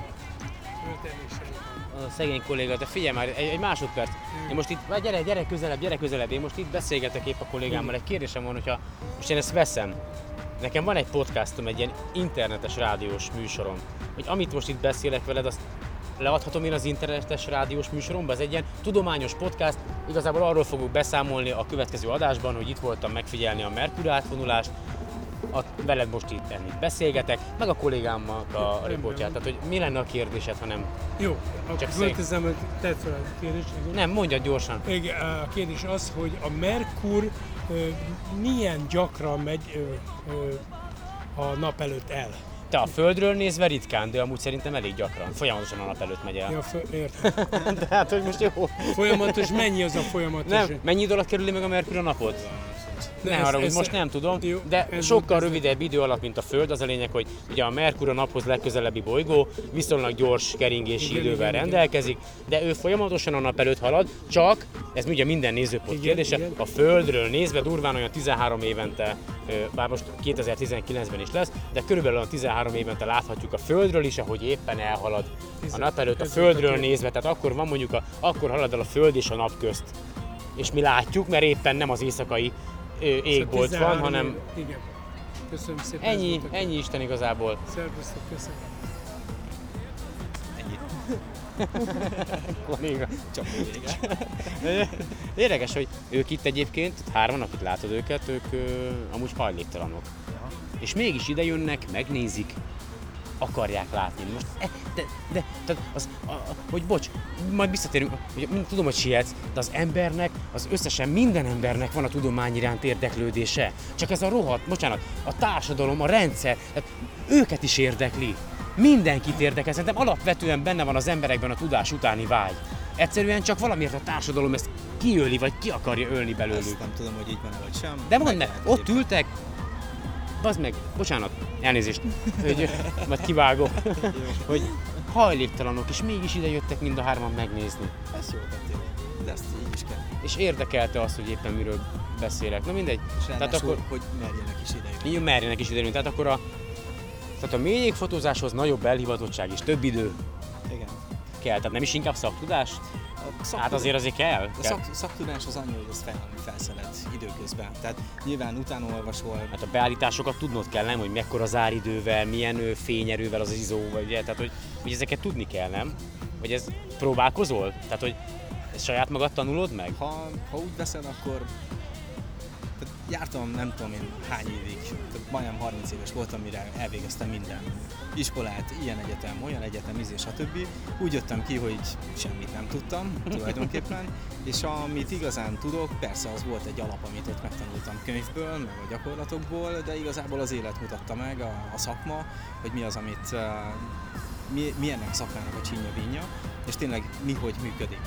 a szegény kolléga, de figyelj már, egy, egy másodperc. Én most itt, gyere, gyere közelebb, gyere közelebb, én most itt beszélgetek épp a kollégámmal, egy kérdésem van, hogyha most én ezt veszem, nekem van egy podcastom, egy ilyen internetes rádiós műsorom, hogy amit most itt beszélek veled, azt leadhatom én az internetes rádiós műsoromba, ez egy ilyen tudományos podcast, igazából arról fogok beszámolni a következő adásban, hogy itt voltam megfigyelni a Merkur átvonulást, a, veled most itt enni beszélgetek, meg a kollégámmal a riportját, tehát hogy mi lenne a kérdésed, ha nem... Jó, Csak fölteszem, hogy tett fel a kérdést. Nem, mondjad gyorsan. Igen, a kérdés az, hogy a Merkur ö, milyen gyakran megy ö, ö, a nap előtt el. Te a Földről nézve ritkán, de amúgy szerintem elég gyakran. Folyamatosan a nap előtt megy el. Ja, értem. De hát, hogy most jó. Folyamatos, mennyi az a folyamatos? Nem, mennyi idő alatt kerüli meg a Merkur a napot? Ne ez- hogy ez- most nem tudom, jó, de ez- sokkal ez- rövidebb idő alatt, mint a Föld. Az a lényeg, hogy ugye a Merkur a naphoz legközelebbi bolygó, viszonylag gyors keringési Igen, idővel igen, igen. rendelkezik, de ő folyamatosan a nap előtt halad, csak, ez ugye minden nézőpont Igen, kérdése, igen. a Földről nézve durván olyan 13 évente, bár most 2019-ben is lesz, de körülbelül olyan 13 évente láthatjuk a Földről is, ahogy éppen elhalad a nap előtt a Földről nézve, tehát akkor van mondjuk, a, akkor halad el a Föld és a nap közt. És mi látjuk, mert éppen nem az éjszakai égbolt van, 13 hanem Igen. Köszönöm szépen. ennyi, ennyi Isten igazából. Szervusztok, köszönöm. Kolléga. Csak vége. Érdekes, hogy ők itt egyébként, hárman, akit látod őket, ők ö, amúgy hajléktalanok. És mégis ide jönnek, megnézik, akarják látni. Most, e, de, de, tehát az, a, hogy bocs, majd visszatérünk, hogy tudom, hogy sietsz, de az embernek, az összesen minden embernek van a tudomány iránt érdeklődése. Csak ez a rohadt, bocsánat, a társadalom, a rendszer, tehát őket is érdekli. Mindenkit érdekel, szerintem alapvetően benne van az emberekben a tudás utáni vágy. Egyszerűen csak valamiért a társadalom ezt kiöli, vagy ki akarja ölni belőlük. Ezt nem tudom, hogy így van-e vagy sem. De mondd meg, ott ültek, Bazd meg, bocsánat, elnézést, hogy majd kivágok, hogy hajléktalanok, és mégis ide jöttek mind a hárman megnézni. Ezt jól tettél. De ezt így is kell. És érdekelte azt, hogy éppen miről beszélek. Na mindegy. És Tehát akkor, hogy merjenek is idejönni. így merjenek is ide Tehát akkor a, tehát a mélyégfotózáshoz nagyobb elhivatottság és több idő Igen. kell. Tehát nem is inkább szaktudás? A Hát azért azért kell. A szak, szaktudás az annyi, hogy ez fel, felszedett időközben. Tehát nyilván utána olvasol, Hát a beállításokat tudnod kell, nem? Hogy mekkora záridővel, milyen fényerővel az izó, vagy? Tehát, hogy, hogy ezeket tudni kell, nem? Vagy ez próbálkozol? Tehát, hogy ezt saját magad tanulod meg? ha, ha úgy veszed, akkor jártam nem tudom én hány évig, tehát majdnem 30 éves voltam, mire elvégeztem minden iskolát, ilyen egyetem, olyan egyetem, izé, stb. Úgy jöttem ki, hogy semmit nem tudtam tulajdonképpen, és amit igazán tudok, persze az volt egy alap, amit ott megtanultam könyvből, meg a gyakorlatokból, de igazából az élet mutatta meg, a, a szakma, hogy mi az, amit uh, mi, mi ennek a szakmának a csinya és tényleg mi hogy működik.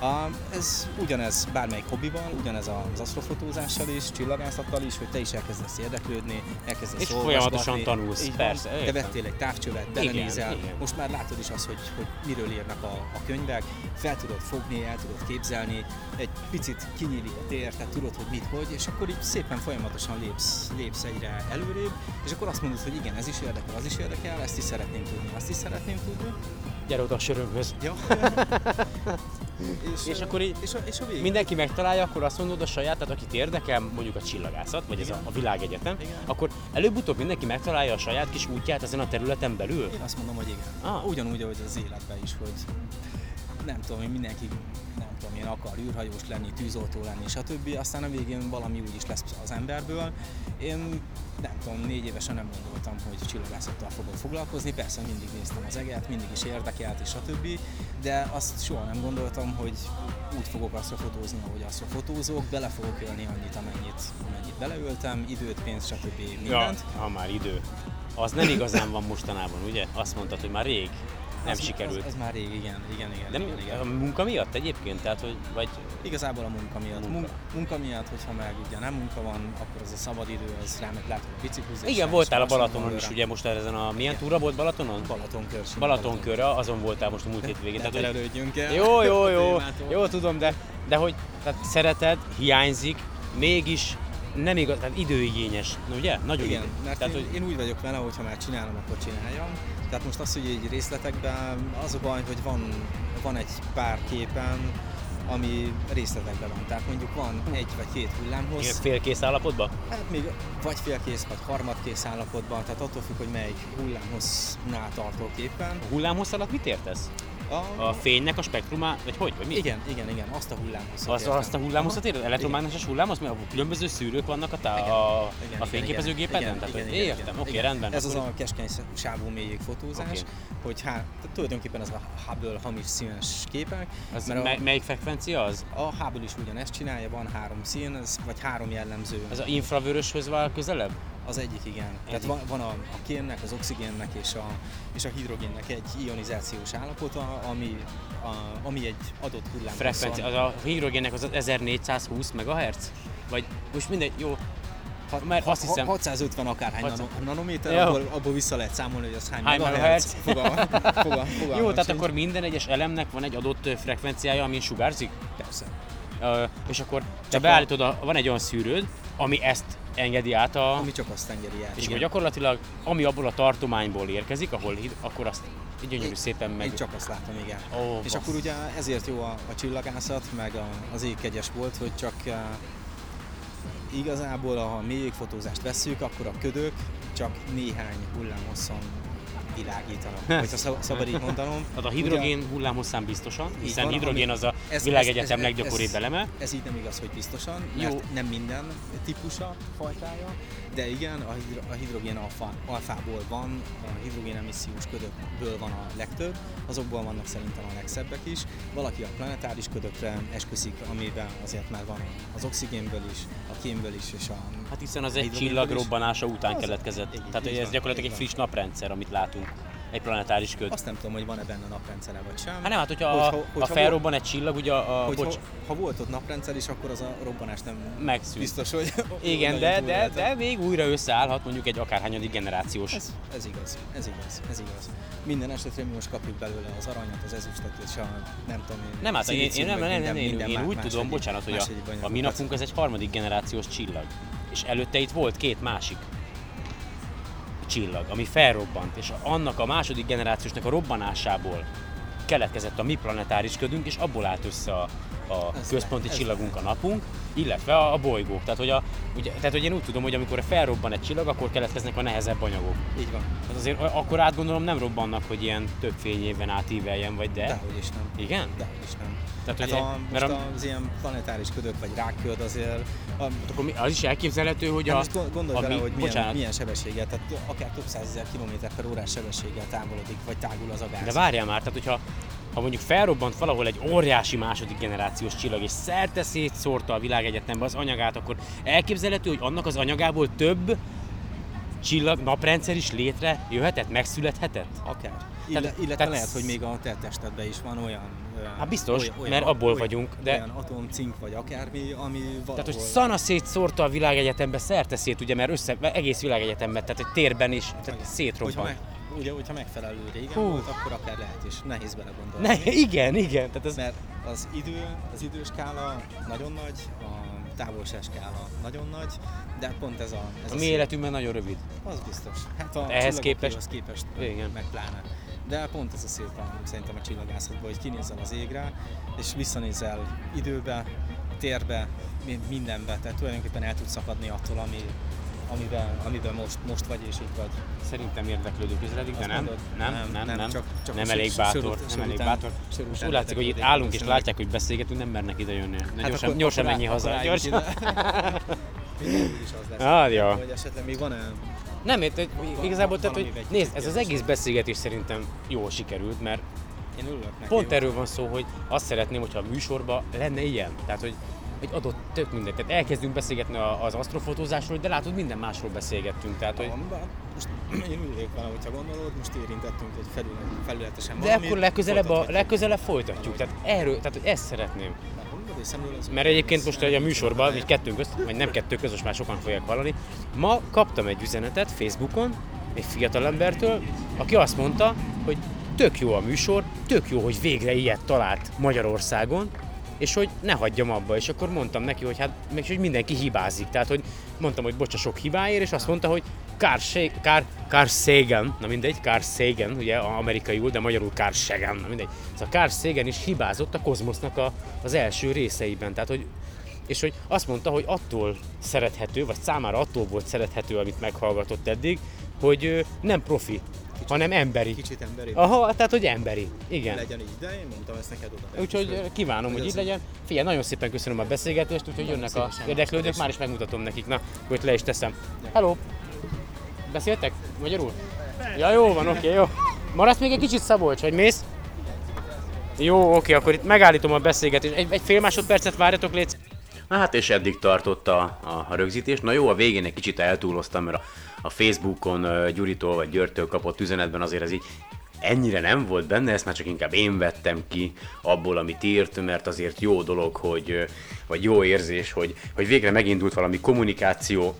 A, ez ugyanez bármelyik hobbival, ugyanez az asztrofotózással is, csillagászattal is, hogy te is elkezdesz érdeklődni, elkezdesz És folyamatosan tanulsz, Így van. persze, Te értem. vettél egy távcsövet, belenézel, igen. most már látod is azt, hogy, hogy miről írnak a, a könyvek, fel tudod fogni, el tudod képzelni, egy picit kinyílik a tér, tehát tudod, hogy mit, hogy, és akkor így szépen folyamatosan lépsz, lépsz egyre előrébb, és akkor azt mondod, hogy igen, ez is érdekel, az is érdekel, ezt is szeretném tudni, azt is szeretném tudni. Gyere oda a sörömhöz. Ja. és, És akkor így és a, és a végén. mindenki megtalálja, akkor azt mondod a saját, tehát akit érdekel, mondjuk a csillagászat, vagy ez a, a világegyetem, Igen. akkor előbb-utóbb mindenki megtalálja a saját kis útját ezen a területen belül. Én azt mondom, hogy igen. Ah. Ugyanúgy, ahogy az életben is, hogy nem tudom, hogy mindenki nem tudom én akar űrhajós lenni, tűzoltó lenni, stb. Aztán a végén valami úgy is lesz az emberből. Én nem tudom, négy évesen nem gondoltam, hogy csillagászattal fogok foglalkozni. Persze mindig néztem az eget, mindig is érdekelt, és stb. De azt soha nem gondoltam, hogy úgy fogok asztrofotózni, ahogy asztrofotózok, bele fogok ölni annyit, amennyit, amennyit beleöltem, időt, pénzt, stb. mindent. ha már idő. Az nem igazán van mostanában, ugye? Azt mondtad, hogy már rég nem Az- sikerült. Az, az, már rég, igen, igen, igen. De igen, igen. a munka miatt egyébként? Tehát, hogy, vagy Igazából a munka miatt. Munka. Munka, munka miatt, hogyha meg ugye nem munka van, akkor az a szabad idő, az rámegy látom a biciklizésre. igen, voltál a Balatonon is, ugye most ezen a, milyen túra volt Balatonon? Balatonkör. simán Balatonkörre, azon voltál most a múlt hétvégén. Tehát, hogy el. Jó, jó, jó, jó, tudom, de, de hogy tehát szereted, hiányzik, mégis nem igaz, tehát időigényes, ugye? Nagyon Igen, mert tehát, én, hogy én úgy vagyok vele, hogy ha már csinálom, akkor csináljam. Tehát most az, hogy egy részletekben az a baj, hogy van, van egy pár képen, ami részletekben van. Tehát mondjuk van egy vagy két ilyen hullámhoz, félkész állapotban? hát még vagy félkész, vagy harmadkész állapotban, tehát attól függ, hogy melyik hullámhoznál tartok éppen. A hullámhossz alatt mit értesz? A, A fénynek a spektrumá, vagy hogy? Vagy mi? Igen, igen, igen, azt a hullámhosszat Az, azt a hullámhosszat érted? Elektromágneses hullámhoz, mert különböző szűrők vannak a, tá- a, Igen, a igen, fényképezőgépeden? igen, Tehát, igen, igen, értem, igen, oké, igen. rendben. Ez az a keskeny sávú mélységfotózás, Oké. hogy hát tulajdonképpen ez a Hubble hamis színes képek. az mert a, mely, melyik frekvencia az? a Hubble is ugyanezt csinálja, van három szín, ez, vagy három jellemző. Az a infravöröshöz van közelebb? Az egyik igen. Tehát van, van a, a kénnek, az oxigénnek és a, és a hidrogénnek egy ionizációs állapota, ami, a, ami egy adott hullám. Frekvencia, az a hidrogénnek az 1420 MHz? Vagy most mindegy, jó, Ha, mert azt hiszem- 650 akárhány 600 nano, nanométer, Jó. abból, abból vissza lehet számolni, hogy az hány, Hány megahertz. Fogalma, fogalma, fogalma Jó, tehát akkor minden egyes elemnek van egy adott frekvenciája, amin sugárzik? Persze. És akkor te beállítod, a, van egy olyan szűrőd, ami ezt engedi át a... Ami csak azt engedi át. és igen. akkor gyakorlatilag, ami abból a tartományból érkezik, ahol hid, akkor azt gyönyörű szépen meg... Én csak azt látom, igen. Ó, és bassz. akkor ugye ezért jó a, a csillagászat, meg a, az ég kegyes volt, hogy csak uh, igazából ha mélységfotózást vesszük, akkor a ködök csak néhány hullámhosszon világítanak. Hogyha szab- szabad így mondanom. Tehát a hidrogén hullámhosszán biztosan, hiszen van, hidrogén az a ez- világegyetem ez- ez- leggyakoribb ez- eleme. Ez így nem igaz, hogy biztosan, Jó. mert nem minden típusa, fajtája, de igen, a, hidro- a hidrogén alfa, alfából van, a hidrogén emissziós ködökből van a legtöbb, azokból vannak szerintem a legszebbek is. Valaki a planetáris ködökre esküszik, amiben azért már van az oxigénből is, a kémből is, és a Hát hiszen az egy csillag robbanása után Az- keletkezett. így- Tehát ez van, gyakorlatilag egy friss naprendszer, amit látunk. Egy planetáris köd. Azt nem tudom, hogy van-e benne naprendszere vagy sem. Hát nem, hát hogyha, Hogyha- a, hogyha a felrobban egy csillag, ugye a, a Hogy bocs, ha, ha volt ott naprendszer is, akkor az a robbanás nem megszűnt. biztos, hogy Igen, de, de, lehet. de még újra összeállhat mondjuk egy akárhányadik generációs. Ez, ez igaz, ez igaz, ez igaz. Minden esetre mi most kapjuk belőle az aranyat, az ezüstöt és a nem tudom én. Nem, hát én, én, nem, nem, nem, minden- én, én úgy tudom, bocsánat, hogy a, a mi napunk ez egy harmadik generációs csillag. És előtte itt volt két másik csillag, ami felrobbant, és annak a második generációsnak a robbanásából keletkezett a mi planetáris ködünk, és abból állt össze a, a Ez központi le- csillagunk a napunk, illetve a, a bolygók. Tehát hogy, a, ugye, tehát, hogy én úgy tudom, hogy amikor felrobban egy csillag, akkor keletkeznek a nehezebb anyagok. Így van. Tehát azért akkor átgondolom nem robbannak, hogy ilyen több fényéven átíveljen, vagy de? Dehogy is nem. Igen? Dehogy is nem. Tehát, Hát hogy a, mert most a- az ilyen planetáris ködök, vagy rákköd azért, a, Akkor mi- az is elképzelhető, hogy a... Hát most gondolj a bele, mi- hogy milyen, bocsánat. milyen sebességgel, tehát akár több százezer kilométer per órás sebességgel távolodik, vagy tágul az a gáz. De várjál már, tehát hogyha ha mondjuk felrobbant valahol egy óriási második generációs csillag, és szerte szétszórta a világegyetembe az anyagát, akkor elképzelhető, hogy annak az anyagából több csillag, naprendszer is létre jöhetett, megszülethetett? Akár. Tehát- illetve tehát- lehet, hogy még a te testedben is van olyan... Hát biztos, olyan, olyan, mert abból olyan, vagyunk, de- Olyan atom, cink vagy akármi, ami valahol... Tehát, hogy szana szétszórta a világegyetembe, szerte szét, ugye, mert össze, egész világegyetemben, tehát egy térben is tehát Hogyha, szétrobban. meg, ugye, hogyha megfelelő régen Hú. volt, akkor akár lehet is. Nehéz belegondolni. Ne, igen, igen, tehát ez, Mert az idő, az időskála nagyon nagy, a távolságskála nagyon nagy, de pont ez a... Ez a mi szép- életünkben nagyon rövid. Az biztos. Hát a Ehhez képest- képest Igen. meg pláne. De pont ez a szép a, szerintem a csillagászatban, hogy kinézel az égre, és visszanézel időbe, térbe, mi- mindenbe. Tehát tulajdonképpen el tudsz szakadni attól, ami, amiben, amiben most, most vagy és itt vagy. Szerintem érdeklődő közeledik, de nem, nem, nem, nem, Nem, nem, csak- csak nem elég bátor, sor nem elég bátor. Most úgy látszik, hogy itt állunk és látják, hogy beszélgetünk, nem mernek ide jönni. Hát gyorsan, gyorsan akkor menj á- haza, gyorsan. is az lesz. Ah, ja. Hogy esetleg még van-e Nem, itt, igazából, tehát, hogy nézd, ez az egész beszélgetés szerintem jól sikerült, mert Én örülök neki. pont jó? erről van szó, hogy azt szeretném, hogyha a műsorban lenne ilyen. Tehát, hogy egy adott tök mindent. Tehát elkezdünk beszélgetni az asztrofotózásról, de látod, minden másról beszélgettünk. Tehát, hogy Van, van. Most én úgy vagyok vele, hogyha gondolod, most érintettünk egy felület, felületesen de valamit, akkor legközelebb, a, legközelebb folytatjuk. Tehát erről, tehát hogy ezt szeretném. Mert egyébként most egy a műsorban, vagy kettőnk közt, vagy nem kettő közös, már sokan fogják hallani. Ma kaptam egy üzenetet Facebookon, egy fiatalembertől, aki azt mondta, hogy tök jó a műsor, tök jó, hogy végre ilyet talált Magyarországon, és hogy ne hagyjam abba, és akkor mondtam neki, hogy hát meg hogy mindenki hibázik, tehát hogy mondtam, hogy bocsa sok hibáért, és azt mondta, hogy Carl, Sa- Carl, na mindegy, Carl Sagan, ugye amerikaiul, de magyarul Carl Sagan, na mindegy. Szóval Carl Sagan is hibázott a kozmosznak a, az első részeiben, tehát hogy és hogy azt mondta, hogy attól szerethető, vagy számára attól volt szerethető, amit meghallgatott eddig, hogy nem profi, hanem emberi. Kicsit emberi. Aha, tehát hogy emberi. Igen. Legyen így, de én mondtam ezt neked oda. Úgyhogy ö, kívánom, hogy itt legyen. Figyelj, nagyon szépen köszönöm a beszélgetést, úgyhogy jönnek a érdeklődők, már is megmutatom nekik. Na, hogy le is teszem. Hello! Beszéltek? Magyarul? Ja, jó van, oké, jó. Maradsz még egy kicsit Szabolcs, vagy mész? Jó, oké, akkor itt megállítom a beszélgetést. Egy, egy fél másodpercet várjatok, légy. Na hát és eddig tartott a, a, a rögzítés. Na jó, a végén egy kicsit eltúloztam, mert a, a Facebookon Gyuritól vagy Györgytől kapott üzenetben azért ez így ennyire nem volt benne, ezt már csak inkább én vettem ki abból, amit írt, mert azért jó dolog, hogy, vagy jó érzés, hogy, hogy végre megindult valami kommunikáció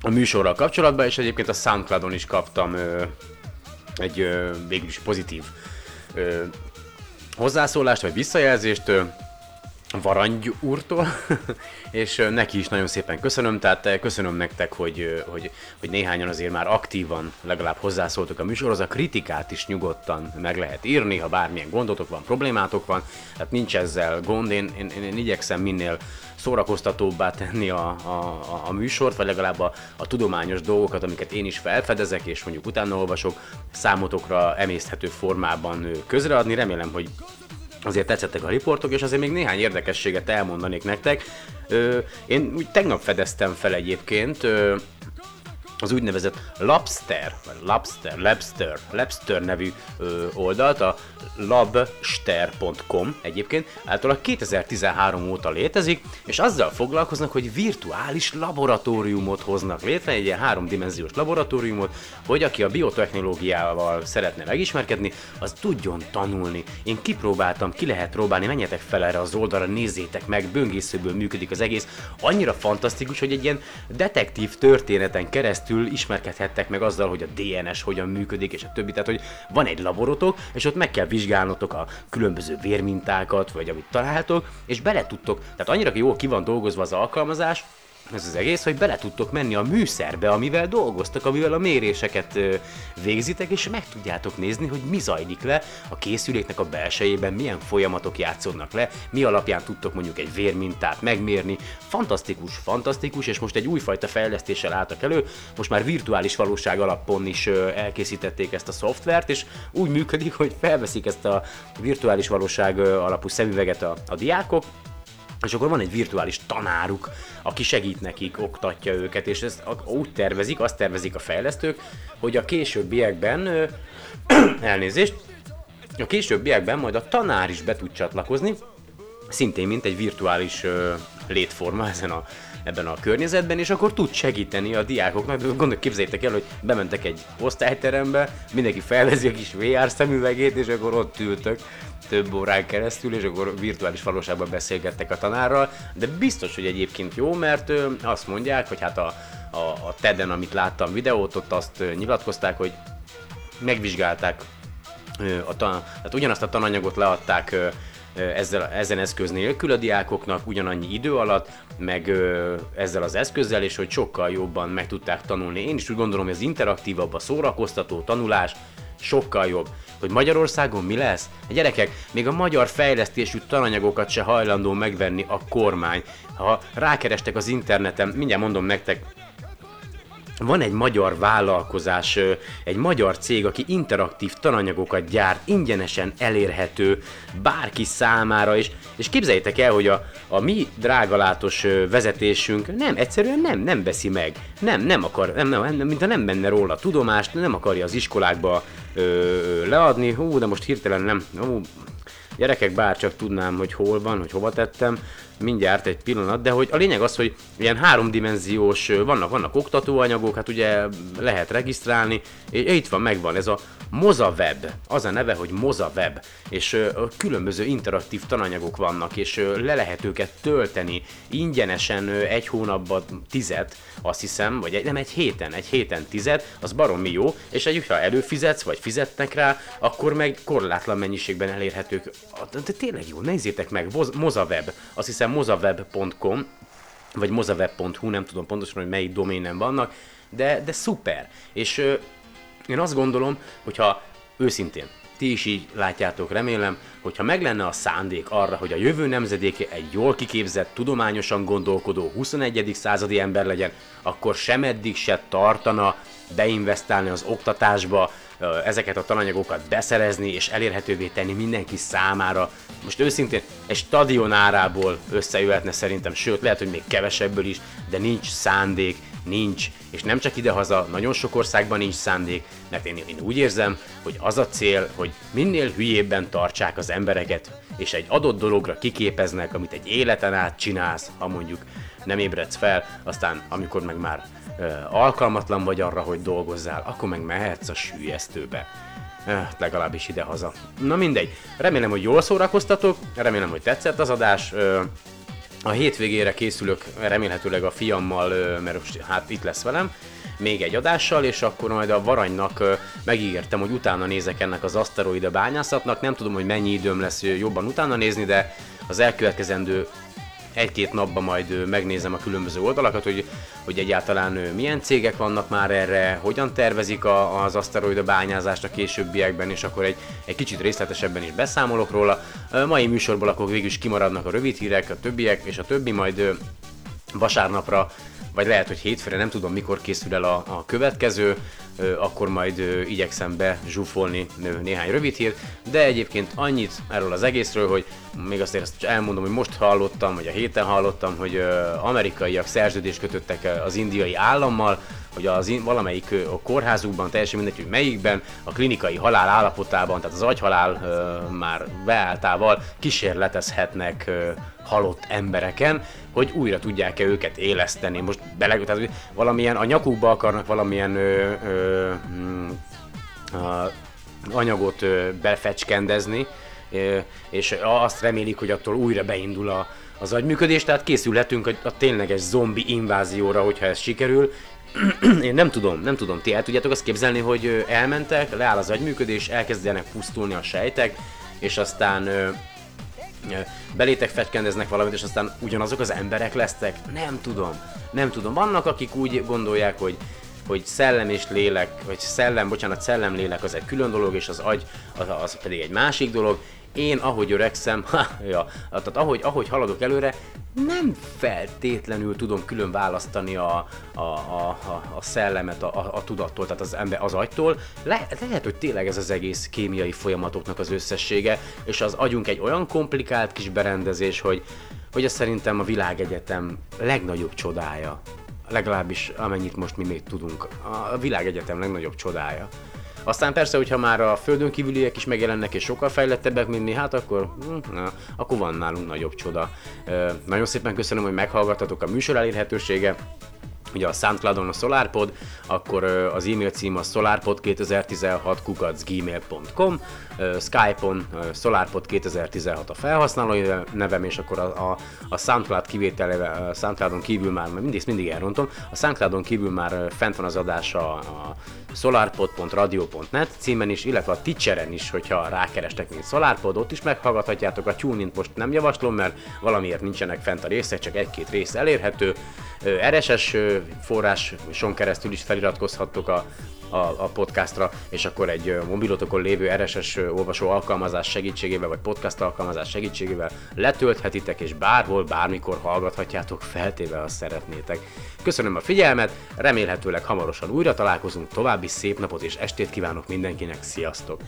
a műsorral kapcsolatban, és egyébként a Soundcloudon is kaptam ö, egy ö, végül pozitív ö, hozzászólást vagy visszajelzést Varangy úrtól, és neki is nagyon szépen köszönöm, tehát ö, köszönöm nektek, hogy, hogy, hogy néhányan azért már aktívan legalább hozzászóltok a műsorhoz, a kritikát is nyugodtan meg lehet írni, ha bármilyen gondotok van, problémátok van, tehát nincs ezzel gond, én, én, én, igyekszem minél szórakoztatóbbá tenni a, a, a, műsort, vagy legalább a, a tudományos dolgokat, amiket én is felfedezek, és mondjuk utána olvasok, számotokra emészthető formában közreadni. Remélem, hogy azért tetszettek a riportok, és azért még néhány érdekességet elmondanék nektek. Ö, én úgy tegnap fedeztem fel egyébként, ö, az úgynevezett Labster, vagy Labster, Labster, Labster nevű ö, oldalt, a labster.com egyébként, általában 2013 óta létezik, és azzal foglalkoznak, hogy virtuális laboratóriumot hoznak létre, egy ilyen háromdimenziós laboratóriumot, hogy aki a biotechnológiával szeretne megismerkedni, az tudjon tanulni. Én kipróbáltam, ki lehet próbálni, menjetek fel erre az oldalra, nézzétek meg, böngészőből működik az egész. Annyira fantasztikus, hogy egy ilyen detektív történeten keresztül ismerkedhettek meg azzal, hogy a DNS hogyan működik, és a többi. Tehát, hogy van egy laborotok, és ott meg kell vizsgálnotok a különböző vérmintákat, vagy amit találtok, és bele tudtok. Tehát annyira jó ki van dolgozva az alkalmazás, ez az egész, hogy bele tudtok menni a műszerbe, amivel dolgoztak, amivel a méréseket végzitek, és meg tudjátok nézni, hogy mi zajlik le a készüléknek a belsejében, milyen folyamatok játszódnak le, mi alapján tudtok mondjuk egy vérmintát megmérni. Fantasztikus, fantasztikus, és most egy újfajta fejlesztéssel álltak elő, most már virtuális valóság alapon is elkészítették ezt a szoftvert, és úgy működik, hogy felveszik ezt a virtuális valóság alapú szemüveget a, a diákok, és akkor van egy virtuális tanáruk, aki segít nekik, oktatja őket, és ezt úgy tervezik, azt tervezik a fejlesztők, hogy a későbbiekben, ö, elnézést, a későbbiekben majd a tanár is be tud csatlakozni, szintén mint egy virtuális ö, létforma ezen a, ebben a környezetben, és akkor tud segíteni a diákoknak. Gondolj, képzeljétek el, hogy bementek egy osztályterembe, mindenki felvezi a kis VR szemüvegét, és akkor ott ültök több órán keresztül, és akkor virtuális valóságban beszélgettek a tanárral, de biztos, hogy egyébként jó, mert azt mondják, hogy hát a, a, a TED-en, amit láttam videót, ott azt nyilatkozták, hogy megvizsgálták a tan- tehát ugyanazt a tananyagot leadták ezzel, ezen eszköz nélkül a diákoknak ugyanannyi idő alatt, meg ö, ezzel az eszközzel, és hogy sokkal jobban meg tudták tanulni. Én is úgy gondolom, hogy az interaktívabb, a szórakoztató tanulás sokkal jobb. Hogy Magyarországon mi lesz? Gyerekek, még a magyar fejlesztésű tananyagokat se hajlandó megvenni a kormány. Ha rákerestek az interneten, mindjárt mondom nektek, van egy magyar vállalkozás, egy magyar cég, aki interaktív tananyagokat gyárt, ingyenesen elérhető bárki számára, és, és képzeljétek el, hogy a, a mi drágalátos vezetésünk nem, egyszerűen nem, nem veszi meg, nem, nem akar, nem, nem, nem mintha nem benne róla tudomást, nem akarja az iskolákba ö, leadni, hú, de most hirtelen nem, hú, Gyerekek, bár csak tudnám, hogy hol van, hogy hova tettem, mindjárt egy pillanat, de hogy a lényeg az, hogy ilyen háromdimenziós, vannak, vannak oktatóanyagok, hát ugye lehet regisztrálni, és itt van, megvan ez a MozaWeb, az a neve, hogy MozaWeb, és különböző interaktív tananyagok vannak, és le lehet őket tölteni ingyenesen egy hónapban tizet, azt hiszem, vagy egy, nem egy héten, egy héten tizet, az baromi jó, és egy, ha előfizetsz, vagy fizetnek rá, akkor meg korlátlan mennyiségben elérhetők. De tényleg jó, nézzétek meg, Moz- MozaWeb, azt hiszem mozaweb.com, vagy mozaweb.hu, nem tudom pontosan, hogy melyik doménen vannak, de, de szuper. És ö, én azt gondolom, hogyha őszintén, ti is így látjátok, remélem, hogyha meg lenne a szándék arra, hogy a jövő nemzedéke egy jól kiképzett, tudományosan gondolkodó 21. századi ember legyen, akkor sem eddig se tartana beinvestálni az oktatásba, ezeket a tananyagokat beszerezni és elérhetővé tenni mindenki számára. Most őszintén egy stadion árából összejöhetne szerintem, sőt lehet, hogy még kevesebből is, de nincs szándék, nincs, és nem csak idehaza, nagyon sok országban nincs szándék, mert én, én úgy érzem, hogy az a cél, hogy minél hülyébben tartsák az embereket, és egy adott dologra kiképeznek, amit egy életen át csinálsz, ha mondjuk nem ébredsz fel, aztán amikor meg már ö, alkalmatlan vagy arra, hogy dolgozzál, akkor meg mehetsz a sűjesztőbe. Eh, legalábbis idehaza. Na mindegy, remélem, hogy jól szórakoztatok, remélem, hogy tetszett az adás. Ö, a hétvégére készülök remélhetőleg a fiammal, mert most hát itt lesz velem, még egy adással, és akkor majd a Varanynak megígértem, hogy utána nézek ennek az aszteroida bányászatnak. Nem tudom, hogy mennyi időm lesz jobban utána nézni, de az elkövetkezendő egy-két napban majd megnézem a különböző oldalakat, hogy, hogy egyáltalán milyen cégek vannak már erre, hogyan tervezik a, az aszteroida bányázást a későbbiekben, és akkor egy, egy kicsit részletesebben is beszámolok róla. A mai műsorból akkor végül is kimaradnak a rövid hírek, a többiek, és a többi majd vasárnapra, vagy lehet, hogy hétfőre, nem tudom mikor készül el a, a következő, akkor majd igyekszem be zsúfolni néhány rövid hírt, de egyébként annyit erről az egészről, hogy még azt ezt elmondom, hogy most hallottam, vagy a héten hallottam, hogy ö, amerikaiak szerződést kötöttek ö, az indiai állammal, hogy az in, valamelyik ö, a kórházukban, teljesen mindegy, hogy melyikben, a klinikai halál állapotában, tehát az agyhalál ö, már beálltával kísérletezhetnek ö, halott embereken, hogy újra tudják-e őket éleszteni. Most bele, tehát valamilyen, a nyakukba akarnak valamilyen ö, ö, mm, a, anyagot ö, befecskendezni, ö, és azt remélik, hogy attól újra beindul a, az agyműködés, tehát készülhetünk a, a tényleges zombi invázióra, hogyha ez sikerül. Én nem tudom, nem tudom, ti el tudjátok azt képzelni, hogy elmentek, leáll az agyműködés, elkezdenek pusztulni a sejtek, és aztán belétek fecskendeznek valamit, és aztán ugyanazok az emberek lesztek? Nem tudom. Nem tudom, vannak akik úgy gondolják, hogy hogy szellem és lélek, vagy szellem, bocsánat, szellem, lélek az egy külön dolog, és az agy az, az pedig egy másik dolog. Én, ahogy öregszem, ha, ja, tehát ahogy, ahogy haladok előre, nem feltétlenül tudom külön választani a, a, a, a, szellemet a, a, a tudattól, tehát az ember az agytól. Le, lehet, hogy tényleg ez az egész kémiai folyamatoknak az összessége, és az agyunk egy olyan komplikált kis berendezés, hogy, hogy ez szerintem a világegyetem legnagyobb csodája legalábbis amennyit most mi még tudunk. A világegyetem legnagyobb csodája. Aztán persze, hogyha már a földön kívüliek is megjelennek és sokkal fejlettebbek, mint mi, hát akkor, hm, na, akkor van nálunk nagyobb csoda. nagyon szépen köszönöm, hogy meghallgattatok a műsor elérhetősége ugye a Soundcloudon a SolarPod, akkor az e-mail cím a solarpod2016 kukacgmail.com, Skype-on SolarPod 2016 a felhasználói nevem, és akkor a, a, a Soundcloud kivételével, Soundcloudon kívül már, mindig, mindig elrontom, a Soundcloudon kívül már fent van az adás a, a solarpod.radio.net címen is, illetve a Teacheren is, hogyha rákerestek, mint SolarPod, ott is meghallgathatjátok a tune most nem javaslom, mert valamiért nincsenek fent a részek, csak egy-két rész elérhető. RSS forráson keresztül is feliratkozhattok a, a, a podcastra, és akkor egy mobilotokon lévő RSS olvasó alkalmazás segítségével, vagy podcast alkalmazás segítségével letölthetitek, és bárhol, bármikor hallgathatjátok, feltéve, ha szeretnétek. Köszönöm a figyelmet, remélhetőleg hamarosan újra találkozunk, további szép napot és estét kívánok mindenkinek, sziasztok!